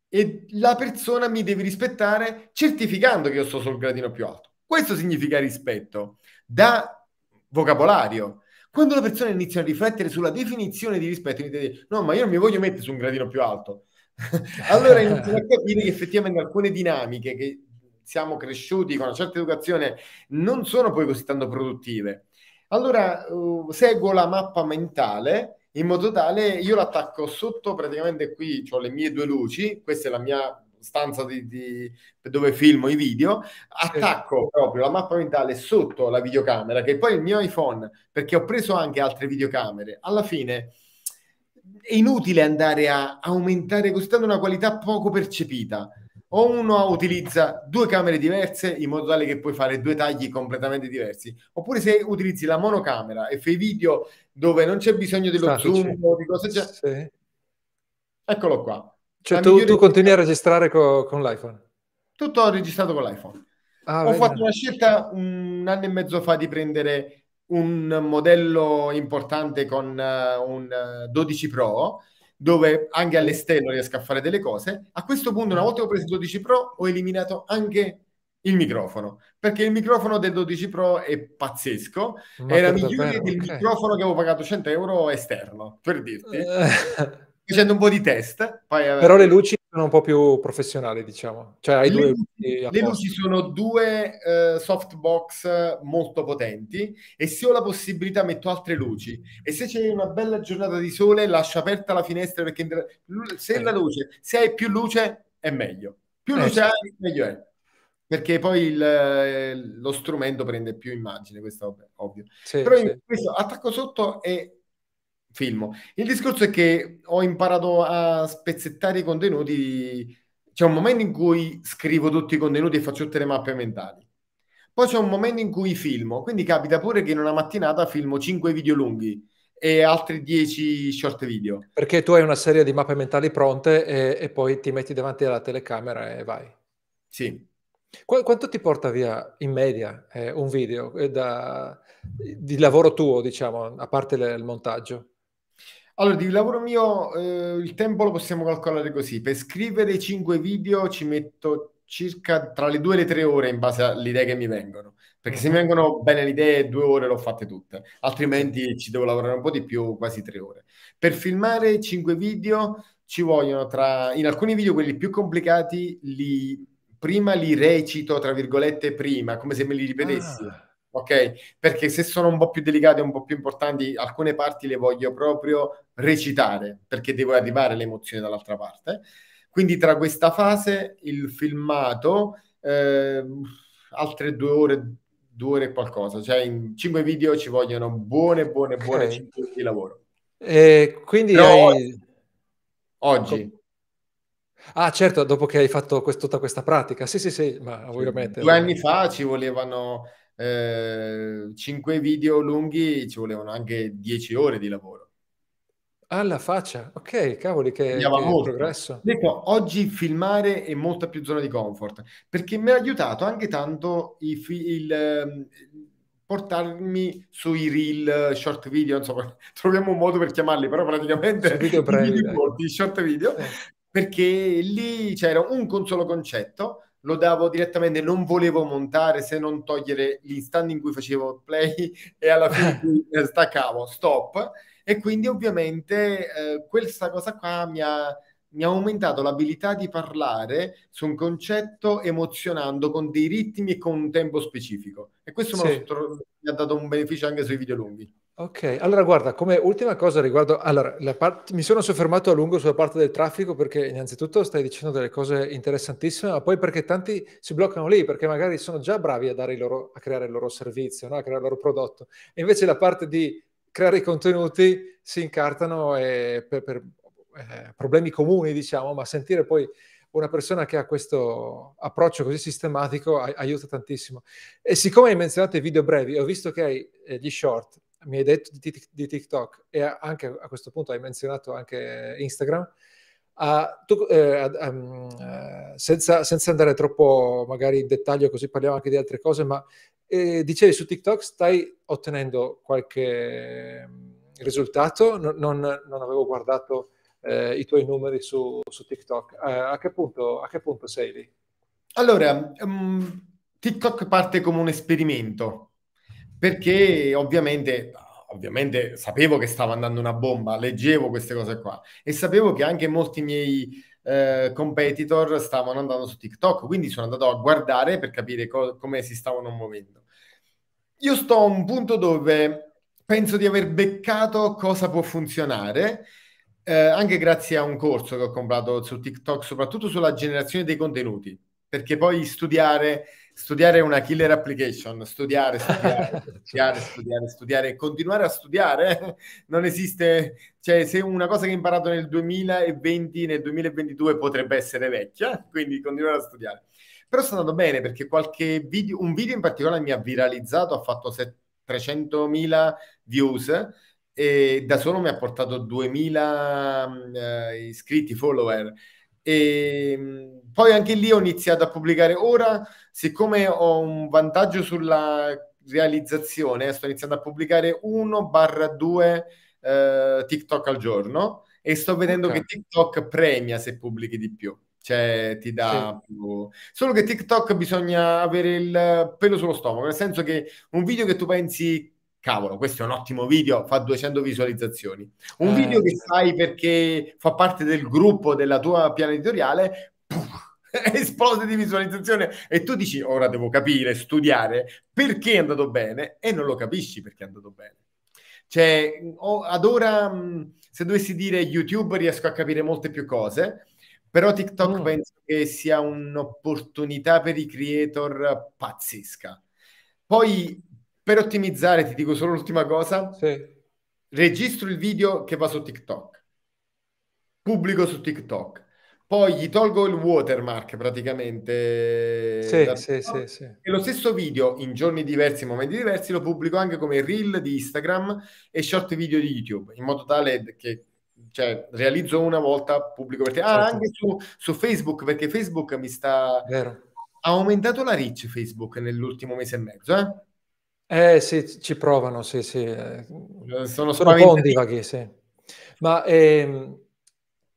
e la persona mi deve rispettare certificando che io sto sul gradino più alto. Questo significa rispetto da vocabolario. Quando le persone iniziano a riflettere sulla definizione di rispetto, iniziano a dire no, ma io non mi voglio mettere su un gradino più alto. allora iniziano a capire che effettivamente alcune dinamiche che siamo cresciuti con una certa educazione non sono poi così tanto produttive. Allora uh, seguo la mappa mentale in modo tale io l'attacco sotto praticamente qui ho le mie due luci, questa è la mia stanza di, di, dove filmo i video, attacco proprio la mappa mentale sotto la videocamera, che poi è il mio iPhone, perché ho preso anche altre videocamere. Alla fine è inutile andare a aumentare così tanto una qualità poco percepita. O uno utilizza due camere diverse in modo tale che puoi fare due tagli completamente diversi, oppure se utilizzi la monocamera e fai video dove non c'è bisogno dello Statici. zoom o di cose già... Sì. Eccolo qua cioè tu, tu continui a registrare co- con l'iPhone? Tutto ho registrato con l'iPhone. Ah, ho fatto una scelta un anno e mezzo fa di prendere un modello importante con uh, un 12 eh, Pro dove anche all'esterno riesco a fare delle cose. A questo punto, una volta che ho preso il 12 Pro, ho eliminato anche il microfono, perché il microfono del 12 Pro è pazzesco, Ma era migliore davvero? del Ok. microfono che avevo pagato 100 euro esterno, per dirti. Facendo un po' di test, poi Eh, Però le luci sono un po' più professionali, diciamo. Cioè le luci, le luci sono due eh, softbox molto potenti e se ho la possibilità metto altre luci e se c'è una bella giornata di sole lascio aperta la finestra perché se Sì. la luce, se hai più luce è meglio. Più Eh, luce hai, meglio è. Perché poi il, eh, lo strumento prende più immagine, questo è ovvio-. Sì, Però sì. questo attacco sotto e filmo. Il discorso è che ho imparato a spezzettare i contenuti. C'è un momento in cui scrivo tutti i contenuti e faccio tutte le mappe mentali. Poi c'è un momento in cui filmo, quindi capita pure che in una mattinata filmo 5 video lunghi e altri 10 short video. Perché tu hai una serie di mappe mentali pronte e, e poi ti metti davanti alla telecamera e vai. Sì. Qu- quanto ti porta via in media eh, un video eh, da- di lavoro tuo, diciamo, a parte le- il montaggio? Allora, di lavoro mio, eh, il tempo lo possiamo calcolare così. Per scrivere 5 video ci metto circa tra le 2 e le 3 ore in base alle idee che mi vengono. Perché se mi Mhm. vengono bene le idee, due ore le ho fatte tutte. Altrimenti ci devo lavorare un po' di più, quasi 3 ore. Per filmare 5 video ci vogliono tra... In alcuni video, quelli più complicati, li... prima li recito, tra virgolette, prima, come se me li ripetessi. Ah, Ok? Perché se sono un po' più delicate, un po' più importanti, alcune parti le voglio proprio recitare, perché devo arrivare l'emozione dall'altra parte. Quindi tra questa fase, il filmato, eh, altre due ore, due ore e qualcosa. Cioè in cinque video ci vogliono buone, buone, buone ok. cinque ore di lavoro. E quindi Però hai... oggi, Ah, certo, dopo che hai fatto questo- tutta questa pratica. Sì, sì, sì, ma ovviamente, due anni fa ci volevano eh, cinque video lunghi, ci volevano anche dieci ore di lavoro. Alla faccia, ok, cavoli, che, molto. progresso. Ecco, oggi filmare è molta più zona di comfort perché mi ha aiutato anche tanto i fi- il, ehm, portarmi sui reel, short video, insomma, troviamo un modo per chiamarli, però praticamente video i brevi, video corti, i short video, Sì. perché lì c'era un solo concetto, lo davo direttamente, non volevo montare se non togliere l'istante in cui facevo play e alla fine eh, staccavo, stop. E quindi ovviamente eh, questa cosa qua mi ha, mi ha aumentato l'abilità di parlare su un concetto emozionando con dei ritmi e con un tempo specifico. E questo Sì. mi ha dato un beneficio anche sui video lunghi. Ok, allora guarda, come ultima cosa riguardo, allora, la part- mi sono soffermato a lungo sulla parte del traffico perché innanzitutto stai dicendo delle cose interessantissime, ma poi perché tanti si bloccano lì, perché magari sono già bravi a, loro, a creare il loro servizio, no? a creare il loro prodotto, e invece la parte di creare i contenuti si incartano e per, per, eh, problemi comuni, diciamo, ma sentire poi una persona che ha questo approccio così sistematico ai- aiuta tantissimo. E siccome hai menzionato i video brevi, ho visto che hai eh, gli short, mi hai detto di, di TikTok e anche a questo punto hai menzionato anche Instagram. Ah, tu, eh, um, eh, senza, senza andare troppo magari in dettaglio, così parliamo anche di altre cose, ma eh, dicevi su TikTok stai ottenendo qualche mm, risultato? Non, non, non avevo guardato eh, i tuoi numeri su, su TikTok. Eh, a, che punto, a che punto sei lì? Allora, um, TikTok parte come un esperimento perché ovviamente, ovviamente sapevo che stava andando una bomba, leggevo queste cose qua e sapevo che anche molti miei eh, competitor stavano andando su TikTok, quindi sono andato a guardare per capire co- come si stavano muovendo. Io sto a un punto dove penso di aver beccato cosa può funzionare, eh, anche grazie a un corso che ho comprato su TikTok, soprattutto sulla generazione dei contenuti, perché poi studiare, studiare è una killer application, studiare, studiare, studiare, studiare, studiare, continuare a studiare, non esiste, cioè se una cosa che ho imparato nel 2020, nel 2022 potrebbe essere vecchia, quindi continuare a studiare. Però sta andando bene perché qualche video, un video in particolare mi ha viralizzato, ha fatto 300.000 views e da solo mi ha portato 2.000 eh, iscritti, follower. E mh, poi anche lì ho iniziato a pubblicare. Ora, siccome ho un vantaggio sulla realizzazione, sto iniziando a pubblicare 1-2 eh, TikTok al giorno e sto vedendo Ok. che TikTok premia se pubblichi di più. cioè ti dà sì. più... Solo che TikTok bisogna avere il pelo sullo stomaco, nel senso che un video che tu pensi cavolo, questo è un ottimo video, fa 200 visualizzazioni. Un eh, video che fai perché fa parte del gruppo della tua piana editoriale, esplode di visualizzazione e tu dici ora devo capire, studiare perché è andato bene e non lo capisci perché è andato bene. Cioè, ad ora, se dovessi dire YouTube, riesco a capire molte più cose, però TikTok mm. penso che sia un'opportunità per i creator pazzesca. Poi, per ottimizzare, ti dico solo l'ultima cosa. Sì. Registro il video che va su TikTok. Pubblico su TikTok poi gli tolgo il watermark praticamente. Sì, da... sì, sì, sì. E lo stesso video in giorni diversi, in momenti diversi, lo pubblico anche come reel di Instagram e short video di YouTube, in modo tale che cioè, realizzo una volta, pubblico per te. Ah, certo. anche su, su, Facebook, perché Facebook mi sta... Vero. Ha aumentato la reach Facebook nell'ultimo mese e mezzo, eh? Eh sì, ci provano, sì, sì. Sono, Sono condivaghi, sì. Ma ehm,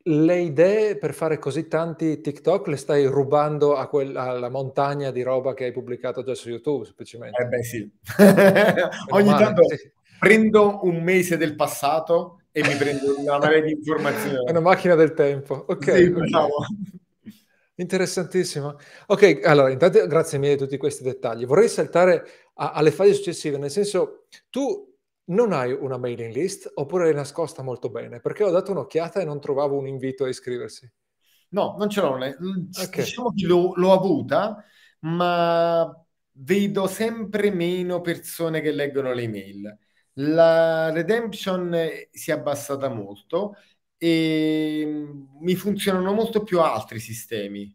le idee per fare così tanti TikTok le stai rubando a quel, alla montagna di roba che hai pubblicato già su YouTube, semplicemente. Eh beh, sì. Ogni male, tanto sì. prendo un mese del passato e mi prendo una marea di informazioni. È una macchina del tempo. Ok. Sì, okay. Interessantissimo. Ok, allora, intanto grazie mille di tutti questi dettagli. Vorrei saltare a, alle fasi successive, nel senso, tu non hai una mailing list oppure l'hai nascosta molto bene? Perché ho dato un'occhiata e non trovavo un invito a iscriversi. No, non ce l'ho. Okay. Diciamo che l'ho, l'ho avuta, ma vedo sempre meno persone che leggono le email. La redemption si è abbassata molto e mi funzionano molto più altri sistemi.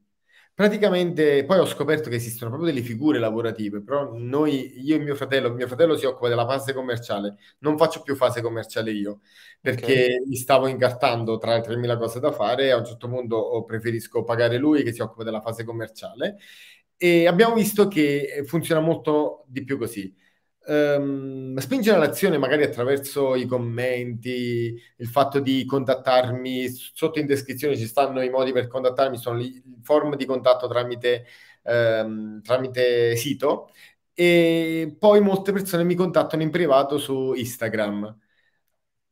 Praticamente poi ho scoperto che esistono proprio delle figure lavorative, però noi, io e mio fratello, mio fratello si occupa della fase commerciale, non faccio più fase commerciale io, perché okay. mi stavo incartando tra le 3.000 cose da fare e a un certo punto preferisco pagare lui che si occupa della fase commerciale e abbiamo visto che funziona molto di più così um, spingere l'azione magari attraverso i commenti, il fatto di contattarmi, sotto in descrizione ci stanno i modi per contattarmi, sono i form di contatto tramite, um, tramite sito e poi molte persone mi contattano in privato su Instagram.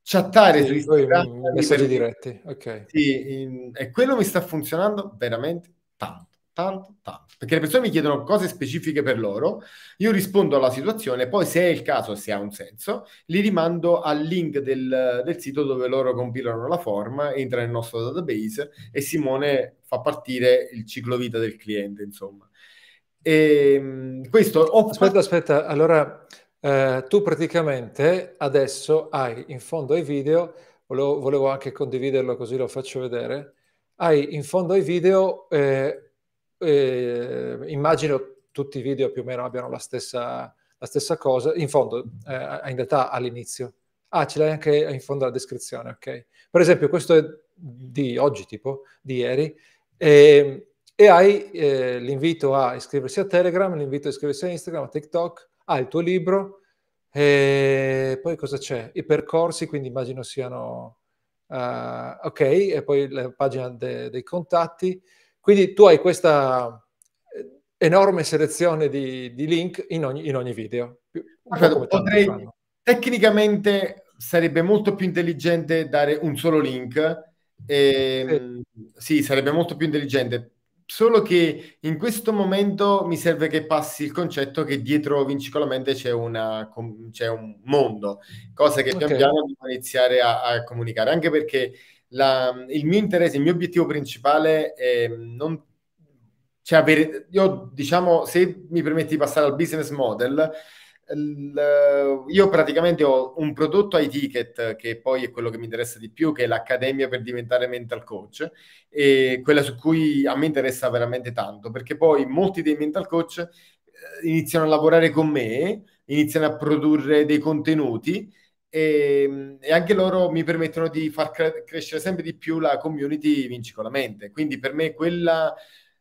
Chattare sì, su Instagram messaggi diretti, ok. Sì, in, e quello mi sta funzionando veramente tanto tanto, tanto. Perché le persone mi chiedono cose specifiche per loro, io rispondo alla situazione, poi se è il caso, se ha un senso, li rimando al link del, del sito dove loro compilano la forma, entra nel nostro database e Simone fa partire il ciclo vita del cliente, insomma. E, ehm, questo... Ho... Aspetta, aspetta, allora eh, tu praticamente adesso hai in fondo ai video, volevo, volevo, anche condividerlo così lo faccio vedere, hai in fondo ai video... Eh, eh, immagino tutti i video più o meno abbiano la stessa, la stessa cosa, in fondo, eh, in realtà all'inizio. Ah, ce l'hai anche in fondo alla descrizione, ok. Per esempio, questo è di oggi, tipo, di ieri, e, e hai eh, l'invito a iscriversi a Telegram, l'invito a iscriversi a Instagram, a TikTok, hai il tuo libro, e poi cosa c'è? I percorsi, quindi immagino siano... Uh, ok, e poi la pagina de- dei contatti, quindi tu hai questa eh, enorme selezione di, di link in ogni, in ogni, video. Guarda, potrei, tecnicamente sarebbe molto più intelligente dare un solo link. E, ehm, sì. sì, sarebbe molto più intelligente. Solo che in questo momento mi serve che passi il concetto che dietro Vinci con la mente c'è, una, c'è un mondo, cosa che pian okay. piano devo iniziare a, a comunicare. Anche perché la, il mio interesse, il mio obiettivo principale è non cioè avere, io diciamo, se mi permetti di passare al business model, l, io praticamente ho un prodotto ai ticket che poi è quello che mi interessa di più, che è l'Accademia per diventare mental coach, e quella su cui a me interessa veramente tanto, perché poi molti dei mental coach eh, iniziano a lavorare con me, iniziano a produrre dei contenuti e, ehm, e, anche loro mi permettono di far cre- crescere sempre di più la community Vinci con la mente. Quindi per me quella,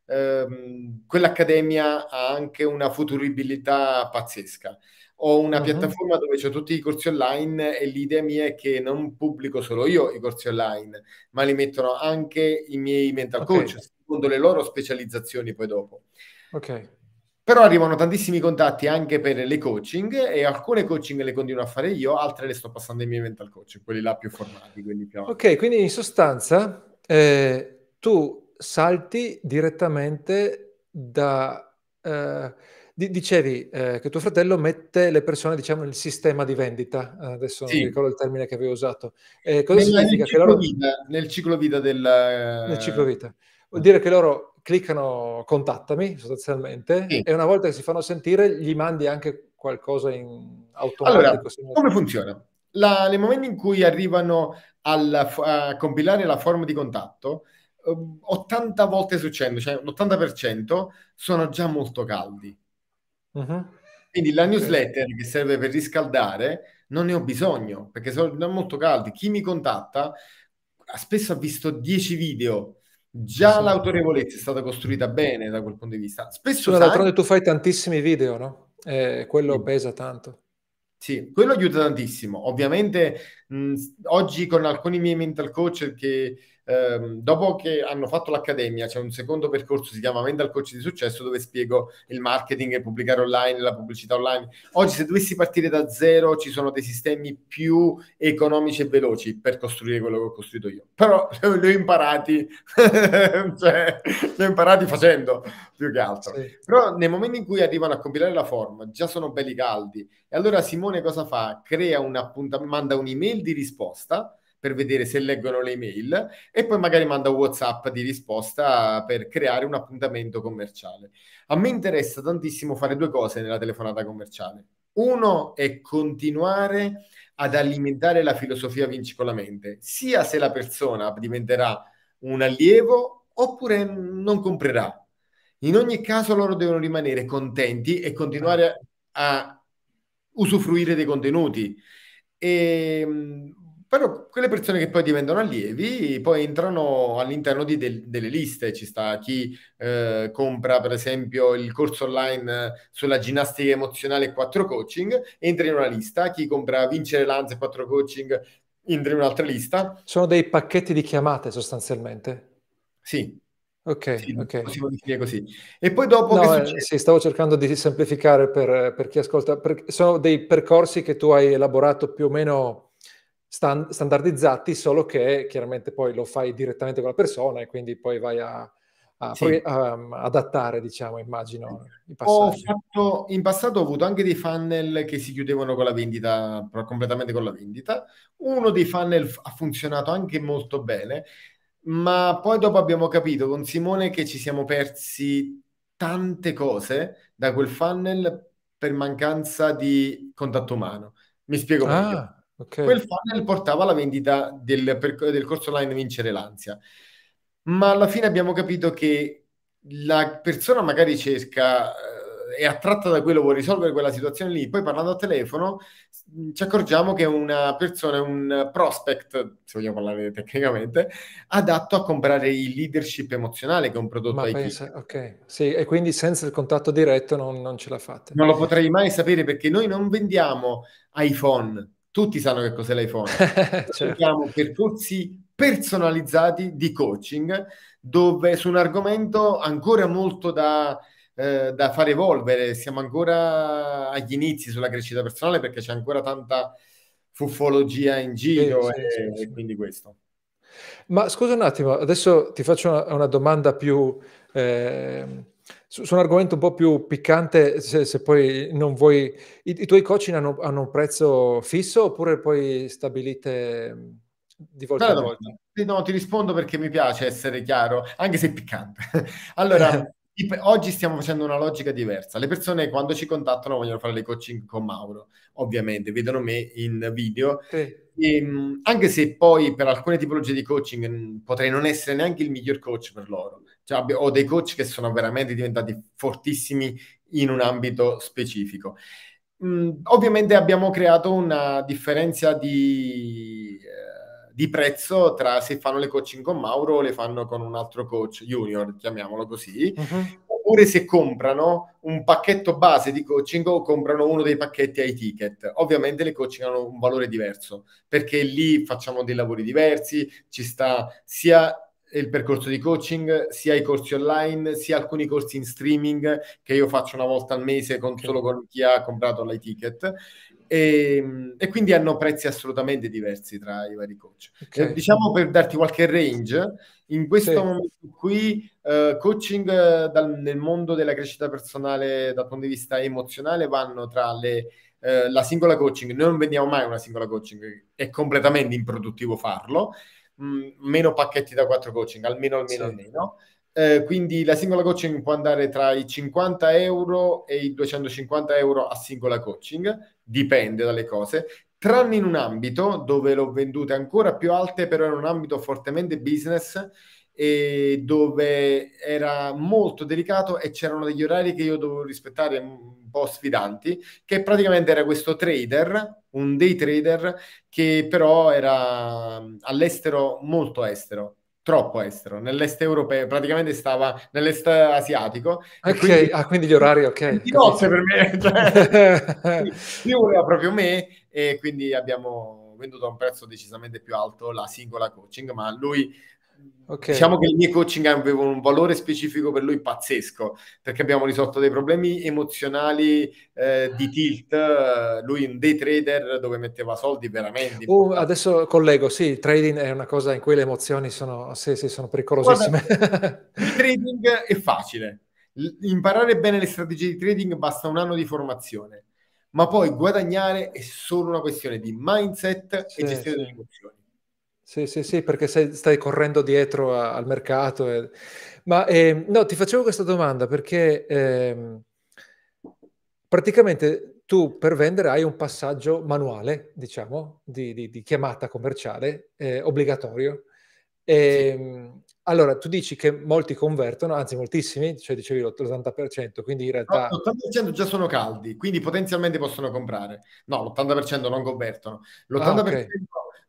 ehm, quell'accademia ha anche una futuribilità pazzesca. Ho una uh-huh. piattaforma dove ho tutti i corsi online e l'idea mia è che non pubblico solo io i corsi online, ma li mettono anche i miei mental okay. coach, secondo le loro specializzazioni poi dopo. Ok. Però arrivano tantissimi contatti anche per le coaching e alcune coaching le continuo a fare io, altre le sto passando ai miei mental coach, quelli là più formati. Quelli più ok, quindi in sostanza eh, tu salti direttamente da... Eh, dicevi eh, che tuo fratello mette le persone, diciamo, nel sistema di vendita. Adesso sì. non ricordo il termine che avevo usato. Eh, cosa nel, significa? Nel ciclo, loro... vita, nel ciclo vita del... Nel ciclo vita. Vuol dire che loro cliccano contattami sostanzialmente sì. e una volta che si fanno sentire gli mandi anche qualcosa in automatico. Allora, come funziona? La, nel momento in cui arrivano al, a compilare la forma di contatto, 80 ehm, volte succede, cioè l'80% sono già molto caldi. Uh-huh. Quindi la newsletter che serve per riscaldare non ne ho bisogno perché sono molto caldi. Chi mi contatta spesso ha visto 10 video Già sì. l'autorevolezza è stata costruita bene da quel punto di vista. Spesso sai... d'altronde tu fai tantissimi video, no? Eh, quello sì. pesa tanto. Sì, quello aiuta tantissimo. Ovviamente mh, oggi con alcuni miei mental coach che ehm, dopo che hanno fatto l'accademia, c'è un secondo percorso, si chiama Mental Coach di Successo, dove spiego il marketing e pubblicare online, la pubblicità online. Oggi, se dovessi partire da zero, ci sono dei sistemi più economici e veloci per costruire quello che ho costruito io. Però li ho imparati, cioè, li ho imparati facendo più che altro. Sì. Però nel momento in cui arrivano a compilare la forma, già sono belli caldi. E allora Simone cosa fa? Crea un appuntamento, manda un'email di risposta per vedere se leggono le email e poi magari manda un WhatsApp di risposta per creare un appuntamento commerciale. A me interessa tantissimo fare due cose nella telefonata commerciale. Uno è continuare ad alimentare la filosofia vinci con la mente, sia se la persona diventerà un allievo oppure non comprerà. In ogni caso loro devono rimanere contenti e continuare a usufruire dei contenuti. E però quelle persone che poi diventano allievi poi entrano all'interno di del, delle liste. Ci sta chi eh, compra, per esempio, il corso online sulla ginnastica emozionale e 4 coaching, entra in una lista. Chi compra Vincere l'ansia e 4 coaching entra in un'altra lista. Sono dei pacchetti di chiamate sostanzialmente. Sì, Ok, sì, ok. Possiamo definire così. E poi dopo... No, eh, sì, stavo cercando di semplificare per, per chi ascolta. Per, sono dei percorsi che tu hai elaborato più o meno stand, standardizzati, solo che chiaramente poi lo fai direttamente con la persona e quindi poi vai a, a, sì. a um, adattare, diciamo, immagino, i passaggi. Ho fatto, in passato ho avuto anche dei funnel che si chiudevano con la vendita, completamente con la vendita. Uno dei funnel ha funzionato anche molto bene, ma poi dopo abbiamo capito con Simone che ci siamo persi tante cose da quel funnel per mancanza di contatto umano. Mi spiego ah. meglio. Okay. Quel funnel portava alla vendita del, del corso online Vincere l'ansia. Ma alla fine abbiamo capito che la persona magari cerca, eh, è attratta da quello, vuole risolvere quella situazione lì, poi parlando al telefono ci accorgiamo che una persona, un prospect, se vogliamo parlare tecnicamente, adatto a comprare il leadership emozionale, che è un prodotto Ma. Pensa, ok, sì, e quindi senza il contatto diretto non, non ce la fate. Non lo potrei mai sapere perché noi non vendiamo iPhone, tutti sanno che cos'è l'iPhone. certo. Abbiamo percorsi personalizzati di coaching dove su un argomento ancora molto da, eh, da far evolvere, siamo ancora agli inizi sulla crescita personale perché c'è ancora tanta fuffologia in giro sì, e, sì, sì, e, quindi questo. Ma scusa un attimo, adesso ti faccio una, una domanda più... Eh su, su, un argomento un po' più piccante, se, se poi non vuoi... I, i tuoi coaching hanno, hanno, un prezzo fisso oppure poi stabilite mm, di volta in volta? No, ti rispondo perché mi piace essere chiaro, anche se è piccante. allora, oggi stiamo facendo una logica diversa. Le persone quando ci contattano vogliono fare le coaching con Mauro, ovviamente, vedono me in video. Sì. E, ehm, anche se poi per alcune tipologie di coaching mm, potrei non essere neanche il miglior coach per loro cioè, ho dei coach che sono veramente diventati fortissimi in un ambito specifico. Mm, ovviamente abbiamo creato una differenza di, eh, di, prezzo tra se fanno le coaching con Mauro o le fanno con un altro coach junior, chiamiamolo così, uh-huh. oppure se comprano un pacchetto base di coaching o comprano uno dei pacchetti ai ticket. Ovviamente le coaching hanno un valore diverso perché lì facciamo dei lavori diversi, ci sta sia il percorso di coaching, sia i corsi online, sia alcuni corsi in streaming che io faccio una volta al mese con, solo con chi ha comprato l'iTicket. E, e, quindi hanno prezzi assolutamente diversi tra i vari coach. Okay. Eh, diciamo per darti qualche range, in questo sì. momento qui uh, coaching uh, dal, nel mondo della crescita personale dal punto di vista emozionale vanno tra le, la singola coaching, noi non vendiamo mai una singola coaching, è completamente improduttivo farlo, mh, mm, meno pacchetti da quattro coaching, almeno almeno sì. almeno. Eh, quindi la singola coaching può andare tra i 50 euro e i 250 euro a singola coaching, dipende dalle cose, tranne in un ambito dove l'ho vendute ancora più alte, però in un ambito fortemente business e dove era molto delicato e c'erano degli orari che io dovevo rispettare un po' sfidanti, che praticamente era questo trader, un day trader, che però era all'estero molto estero troppo estero, nell'est europeo, praticamente stava nell'est asiatico. Ok, quindi, ah, quindi gli orari, ok. Di notte per me, cioè, lui voleva proprio me e quindi abbiamo venduto a un prezzo decisamente più alto la singola coaching, ma lui Okay. Diciamo che i miei coaching avevano un valore specifico per lui pazzesco, perché abbiamo risolto dei problemi emozionali eh, di tilt. Lui un day trader dove metteva soldi veramente. Uh, adesso collego, sì, il trading è una cosa in cui le emozioni sono, sì, sì, sono pericolosissime. Guarda, il trading è facile. Imparare bene le strategie di trading basta un anno di formazione, ma poi guadagnare è solo una questione di mindset sì, e gestione delle emozioni. Sì, sì, sì, perché sei, stai correndo dietro a, al mercato. E... Ma eh, no, ti facevo questa domanda perché eh, praticamente tu per vendere hai un passaggio manuale, diciamo, di, di, di chiamata commerciale eh, obbligatorio. E, sì. Ehm, allora, tu dici che molti convertono, anzi moltissimi, cioè dicevi l'80%, quindi in realtà... No, l'80% già sono caldi, quindi potenzialmente possono comprare. No, l'80% non convertono. L'80% ah, okay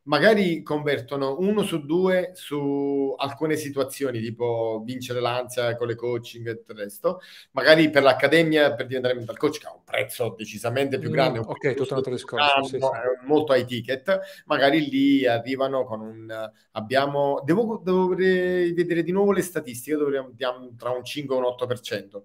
magari convertono uno su due su alcune situazioni, tipo vincere l'ansia con le coaching e tutto il resto. Magari per l'accademia, per diventare mental coach, che ha un prezzo decisamente più mm, grande. Mm, ok, tutto un altro discorso. Sì, sì. Molto high ticket. Magari lì arrivano con un... Abbiamo... Devo, dovrei vedere di nuovo le statistiche, dovremmo tra un 5 e un 8%.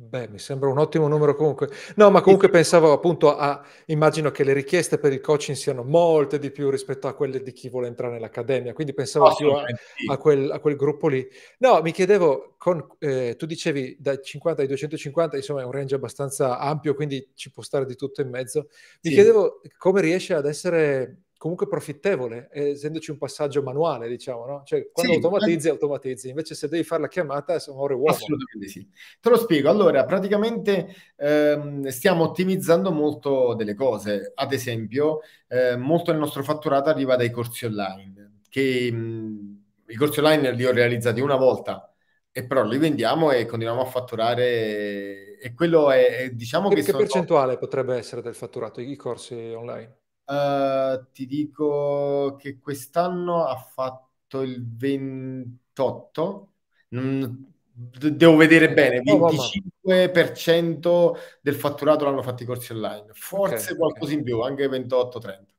Beh, mi sembra un ottimo numero comunque. No, ma comunque pensavo appunto a, immagino che le richieste per il coaching siano molte di più rispetto a quelle di chi vuole entrare nell'accademia, quindi pensavo più a, a, quel, a, quel, gruppo lì. No, mi chiedevo, con, eh, tu dicevi dai 50 ai 250, insomma è un range abbastanza ampio, quindi ci può stare di tutto in mezzo. Mi sì. chiedevo come riesce ad essere comunque profittevole, essendoci un passaggio manuale, diciamo, no? Cioè, quando sì, automatizzi, automatizzi. Invece se devi fare la chiamata, sono ore uomo. Assolutamente sì. Te lo spiego. Allora, praticamente ehm, stiamo ottimizzando molto delle cose. Ad esempio, eh, molto del nostro fatturato arriva dai corsi online, che mh, i corsi online li ho realizzati una volta, e però li vendiamo e continuiamo a fatturare e quello è, è diciamo che, che sono... percentuale potrebbe essere del fatturato i corsi online? Uh, ti dico che quest'anno ha fatto il 28. Mm, devo vedere bene, 25% del fatturato l'hanno fatto i corsi online, forse okay, qualcosa okay. in più, anche 28-30.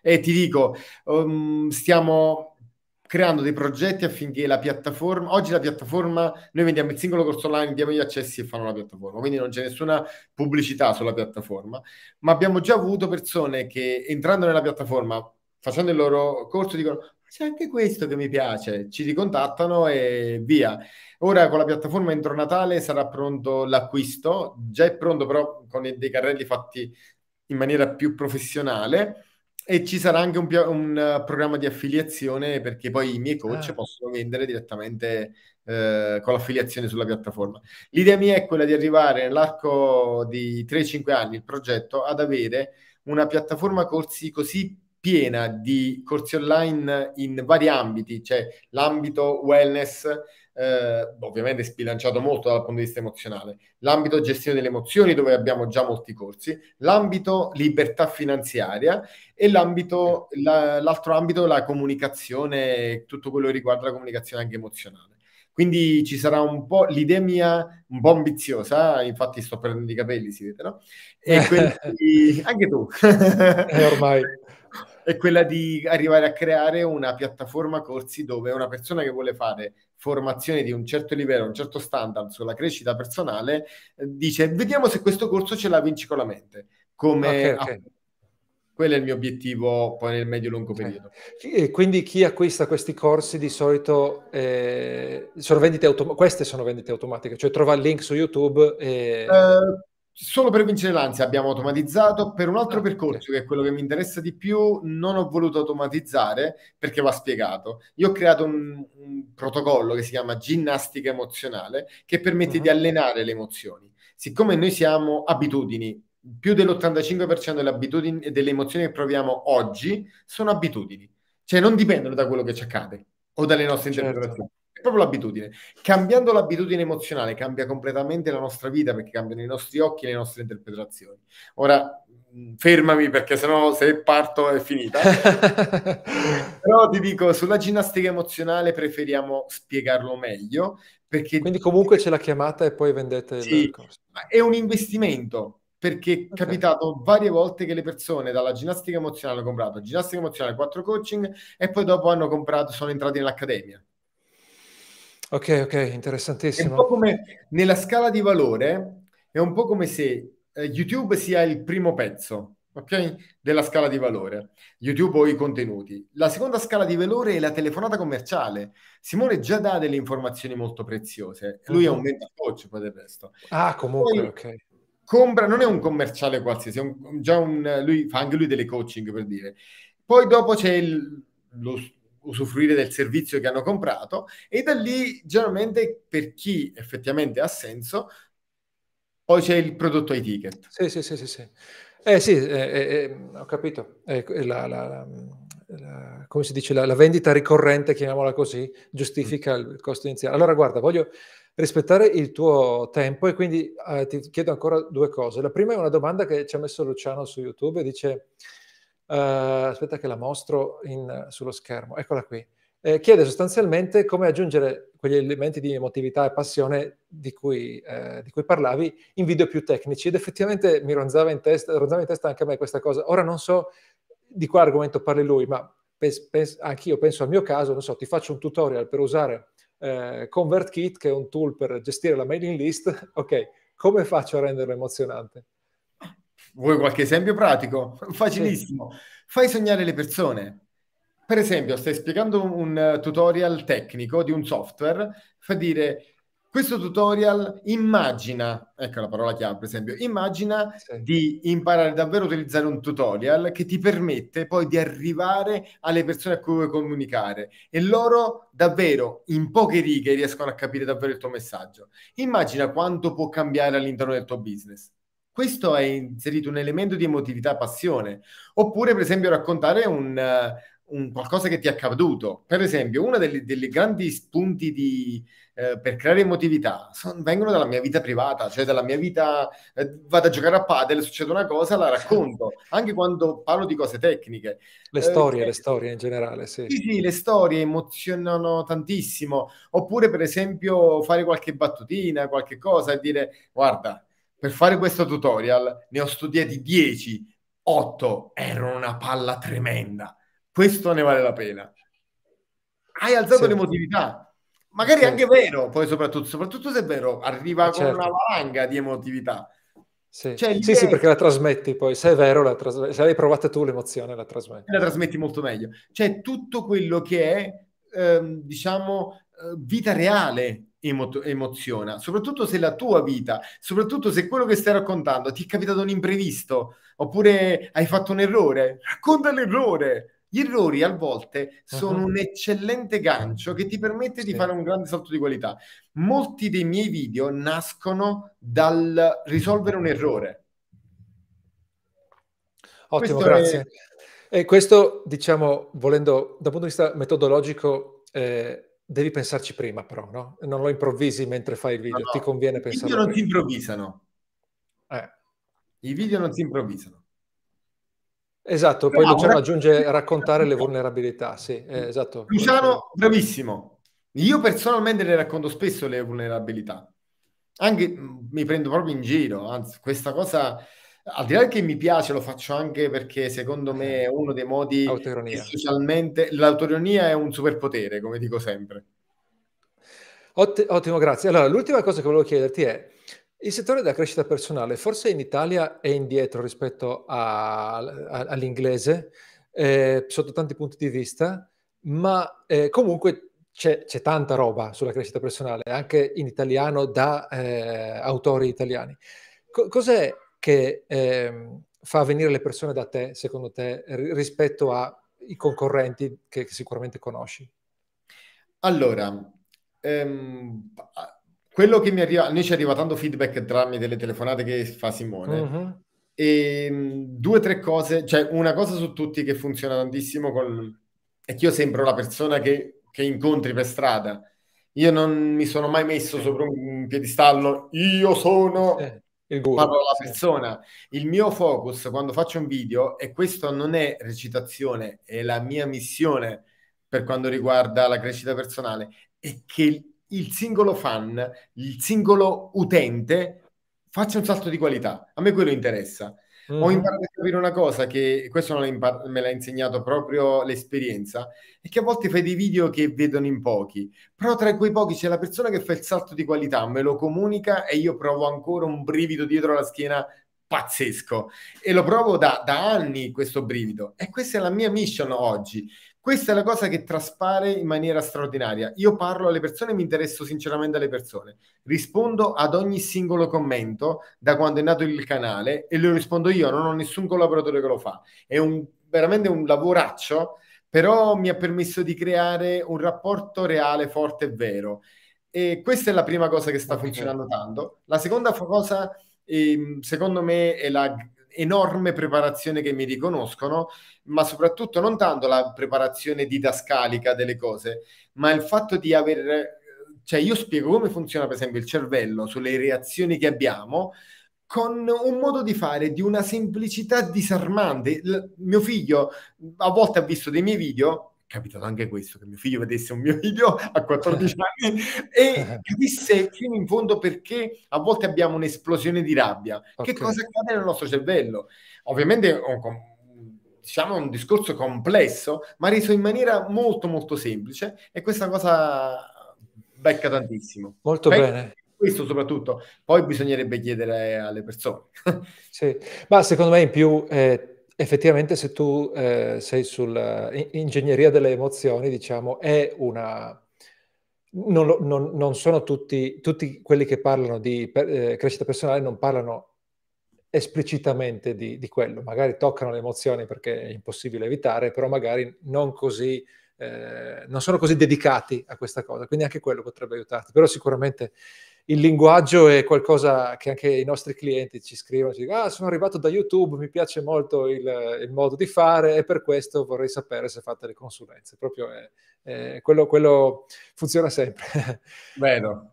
E ti dico, um, stiamo creando dei progetti affinché la piattaforma, oggi la piattaforma, noi vendiamo il singolo corso online, diamo gli accessi e fanno la piattaforma, quindi non c'è nessuna pubblicità sulla piattaforma, ma abbiamo già avuto persone che entrando nella piattaforma, facendo il loro corso, dicono c'è anche questo che mi piace, ci ricontattano e via. Ora con la piattaforma entro Natale sarà pronto l'acquisto, già è pronto però con dei carrelli fatti in maniera più professionale e ci sarà anche un, un uh, programma di affiliazione perché poi i miei coach ah. possono vendere direttamente uh, con l'affiliazione sulla piattaforma. L'idea mia è quella di arrivare nell'arco di 3-5 anni, il progetto, ad avere una piattaforma corsi così piena di corsi online in vari ambiti, cioè l'ambito wellness, eh, ovviamente sbilanciato molto dal punto di vista emozionale, l'ambito gestione delle emozioni dove abbiamo già molti corsi, l'ambito libertà finanziaria e l'ambito, la, l'altro ambito la comunicazione, tutto quello che riguarda la comunicazione anche emozionale. Quindi ci sarà un po' l'idea mia un po' ambiziosa, infatti sto prendendo i capelli, si vede, no? E quindi anche tu. eh, ormai. è quella di arrivare a creare una piattaforma corsi dove una persona che vuole fare formazione di un certo livello, un certo standard sulla crescita personale, eh, dice vediamo se questo corso ce la vinci con la mente. Come okay, okay. quello è il mio obiettivo poi nel medio-lungo okay. periodo. E quindi chi acquista questi corsi di solito eh, sono vendite automatiche, queste sono vendite automatiche, cioè trova il link su YouTube e... Uh, Solo per vincere l'ansia abbiamo automatizzato, per un altro percorso che è quello che mi interessa di più non ho voluto automatizzare perché va spiegato. Io ho creato un, un protocollo che si chiama ginnastica emozionale che permette uh-huh. di allenare le emozioni. Siccome noi siamo abitudini, più dell'85% delle abitudini e delle emozioni che proviamo oggi sono abitudini, cioè non dipendono da quello che ci accade o dalle nostre certo. interpretazioni proprio l'abitudine. Cambiando l'abitudine emozionale cambia completamente la nostra vita perché cambiano i nostri occhi e le nostre interpretazioni. Ora mm, fermami perché sennò se parto è finita. Però ti dico, sulla ginnastica emozionale preferiamo spiegarlo meglio perché... Quindi comunque c'è la chiamata e poi vendete sì, il corso. È un investimento perché è okay. capitato varie volte che le persone dalla ginnastica emozionale hanno comprato ginnastica emozionale, quattro coaching e poi dopo hanno comprato, sono entrati nell'accademia. Ok, ok, interessantissimo. È un po' come nella scala di valore, è un po' come se eh, YouTube sia il primo pezzo, ok? Della scala di valore. YouTube o i contenuti. La seconda scala di valore è la telefonata commerciale. Simone già dà delle informazioni molto preziose. Lui uh-huh. è un coach, poi del resto. Ah, comunque, poi, ok. Compra, non è un commerciale qualsiasi, un, già un, lui fa anche lui delle coaching per dire. Poi dopo c'è il, lo, usufruire del servizio che hanno comprato e da lì generalmente per chi effettivamente ha senso poi c'è il prodotto ai ticket. Sì, sì, sì, sì. sì. Eh sì, eh, eh, eh ho capito. La, la, la, come si dice, la, vendita ricorrente, chiamiamola così, giustifica mm. il costo iniziale. Allora, guarda, voglio rispettare il tuo tempo e quindi eh, ti chiedo ancora due cose. La prima è una domanda che ci ha messo Luciano su YouTube, dice Uh, aspetta che la mostro in, sullo schermo, eccola qui. Eh, chiede sostanzialmente come aggiungere quegli elementi di emotività e passione di cui, eh, di cui, parlavi in video più tecnici ed effettivamente mi ronzava in, testa, ronzava in testa anche a me questa cosa. Ora non so di quale argomento parli lui, ma pens- pens- anch'io penso al mio caso, non so, ti faccio un tutorial per usare eh, ConvertKit, che è un tool per gestire la mailing list. ok, come faccio a renderlo emozionante? Vuoi qualche esempio pratico? Facilissimo. Sì. Fai sognare le persone. Per esempio, stai spiegando un tutorial tecnico di un software, fa dire questo tutorial immagina, ecco la parola chiave per esempio, immagina sì. di imparare davvero a utilizzare un tutorial che ti permette poi di arrivare alle persone a cui vuoi comunicare e loro davvero in poche righe riescono a capire davvero il tuo messaggio. Immagina quanto può cambiare all'interno del tuo business questo è inserito un elemento di emotività, passione. Oppure, per esempio, raccontare un, uh, un qualcosa che ti è accaduto. Per esempio, uno dei grandi spunti di, uh, per creare emotività son, vengono dalla mia vita privata, cioè dalla mia vita, uh, vado a giocare a padel, succede una cosa, la racconto, anche quando parlo di cose tecniche. Le storie, le storie in generale, sì. Sì, sì, le storie emozionano tantissimo. Oppure, per esempio, fare qualche battutina, qualche cosa e dire, guarda, per fare questo tutorial ne ho studiati 10, 8 erano una palla tremenda. Questo ne vale la pena. Hai alzato sì. l'emotività. Magari è anche vero, poi soprattutto, soprattutto se è vero, arriva certo. con una valanga di emotività. Sì. Cioè, sì, sì, perché la trasmetti poi, se è vero, la trasmetti. se l'hai provata tu l'emozione, la trasmetti. La trasmetti molto meglio. Cioè, tutto quello che è, ehm, diciamo, eh, vita reale emo- emoziona, soprattutto se la tua vita, soprattutto se quello che stai raccontando ti è capitato un imprevisto oppure hai fatto un errore, racconta l'errore. Gli errori a volte sono uh-huh. un eccellente gancio che ti permette sì. di fare un grande salto di qualità. Molti dei miei video nascono dal risolvere un errore. Ottimo, questo grazie. È... E questo, diciamo, volendo dal punto di vista metodologico, eh, Devi pensarci prima però, no? Non lo improvvisi mentre fai il video, no, no. ti conviene pensare. I video non prima. si improvvisano. Eh. I video non si improvvisano. Esatto, poi Luciano no, aggiunge raccontare le vulnerabilità, sì, eh, esatto. Luciano, bravissimo. Io personalmente le racconto spesso le vulnerabilità. Anche mi prendo proprio in giro, anzi, questa cosa al di là che mi piace, lo faccio anche perché secondo me è uno dei modi che socialmente l'autoironia è un superpotere, come dico sempre. Ott- ottimo, grazie. Allora, l'ultima cosa che volevo chiederti è, il settore della crescita personale forse in Italia è indietro rispetto a, a, all'inglese eh, sotto tanti punti di vista, ma eh, comunque c'è, c'è, tanta roba sulla crescita personale, anche in italiano da eh, autori italiani. Co- cos'è che ehm, fa venire le persone da te, secondo te, rispetto ai concorrenti che, che sicuramente conosci? Allora, ehm, quello che mi arriva, a noi ci arriva tanto feedback tramite le telefonate che fa Simone. Mm-hmm. E ehm, due o tre cose, cioè una cosa su tutti che funziona tantissimo con, è che io sembro la persona che, che incontri per strada. Io non mi sono mai messo sopra un piedistallo, io sono eh, parlo alla persona. Il mio focus quando faccio un video, e questo non è recitazione, è la mia missione per quanto riguarda la crescita personale, è che il singolo fan, il singolo utente faccia un salto di qualità. A me quello interessa. Mm-hmm. Ho imparato a capire una cosa che questo impar- me l'ha insegnato proprio l'esperienza, è che a volte fai dei video che vedono in pochi, però tra quei pochi c'è la persona che fa il salto di qualità, me lo comunica e io provo ancora un brivido dietro la schiena pazzesco e lo provo da, da anni questo brivido e questa è la mia mission oggi questa è la cosa che traspare in maniera straordinaria. Io parlo alle persone, mi interesso sinceramente alle persone. Rispondo ad ogni singolo commento da quando è nato il canale e lo rispondo io, non ho nessun collaboratore che lo fa. È un, veramente un lavoraccio, però mi ha permesso di creare un rapporto reale, forte e vero. E questa è la prima cosa che sta funzionando tanto. La seconda cosa, eh, secondo me, è la enorme preparazione che mi riconoscono, ma soprattutto non tanto la preparazione didascalica delle cose, ma il fatto di aver... Cioè io spiego come funziona per esempio il cervello sulle reazioni che abbiamo con un modo di fare di una semplicità disarmante. Il mio figlio a volte ha visto dei miei video capitato anche questo, che mio figlio vedesse un mio video a 14 anni e capisse fino in fondo perché a volte abbiamo un'esplosione di rabbia. Okay. Che cosa accade nel nostro cervello? Ovviamente diciamo un discorso complesso, ma reso in maniera molto molto semplice e questa cosa becca tantissimo. Molto Becca bene questo soprattutto. Poi bisognerebbe chiedere alle persone. sì, ma secondo me in più eh, Effettivamente se tu eh, sei sull'ingegneria delle emozioni, diciamo, è una... Non, non, non sono tutti, tutti, quelli che parlano di eh, crescita personale, non parlano esplicitamente di, di, quello, magari toccano le emozioni perché è impossibile evitare, però magari non così, eh, non sono così dedicati a questa cosa, quindi anche quello potrebbe aiutarti, però sicuramente il linguaggio è qualcosa che anche i nostri clienti ci scrivono, ci dicono, ah, sono arrivato da YouTube, mi piace molto il, il, modo di fare e per questo vorrei sapere se fate le consulenze. Proprio è, è quello, quello, funziona sempre. Vedo.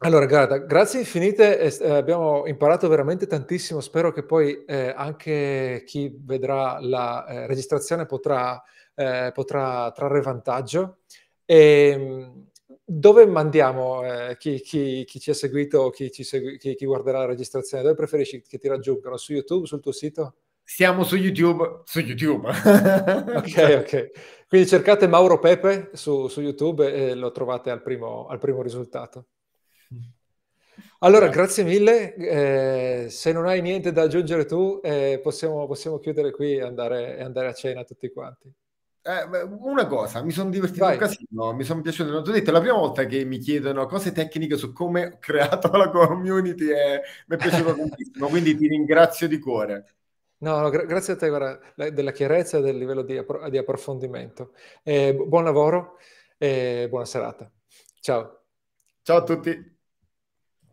Allora, guarda, grazie infinite, eh, abbiamo imparato veramente tantissimo, spero che poi eh, anche chi vedrà la eh, registrazione potrà, eh, potrà trarre vantaggio. E, ehm, dove mandiamo eh, chi, chi, chi, ci ha seguito, chi, segui, chi, guarderà la registrazione? Dove preferisci che ti raggiungano? Su YouTube, sul tuo sito? Siamo su YouTube, su YouTube. ok, ok. Quindi cercate Mauro Pepe su, su YouTube e lo trovate al primo, al primo risultato. Allora, grazie mille. Eh, se non hai niente da aggiungere tu, eh, possiamo, possiamo, chiudere qui e andare, e andare a cena tutti quanti. Eh, una cosa, mi sono divertito Vai. un casino, mi sono piaciuto. Ti ho detto, la prima volta che mi chiedono cose tecniche su come ho creato la community e mi è piaciuto tantissimo, quindi ti ringrazio di cuore. No, no gra- grazie a te guarda, della chiarezza e del livello di, appro- di approfondimento. Eh, buon lavoro e buona serata. Ciao. Ciao a tutti.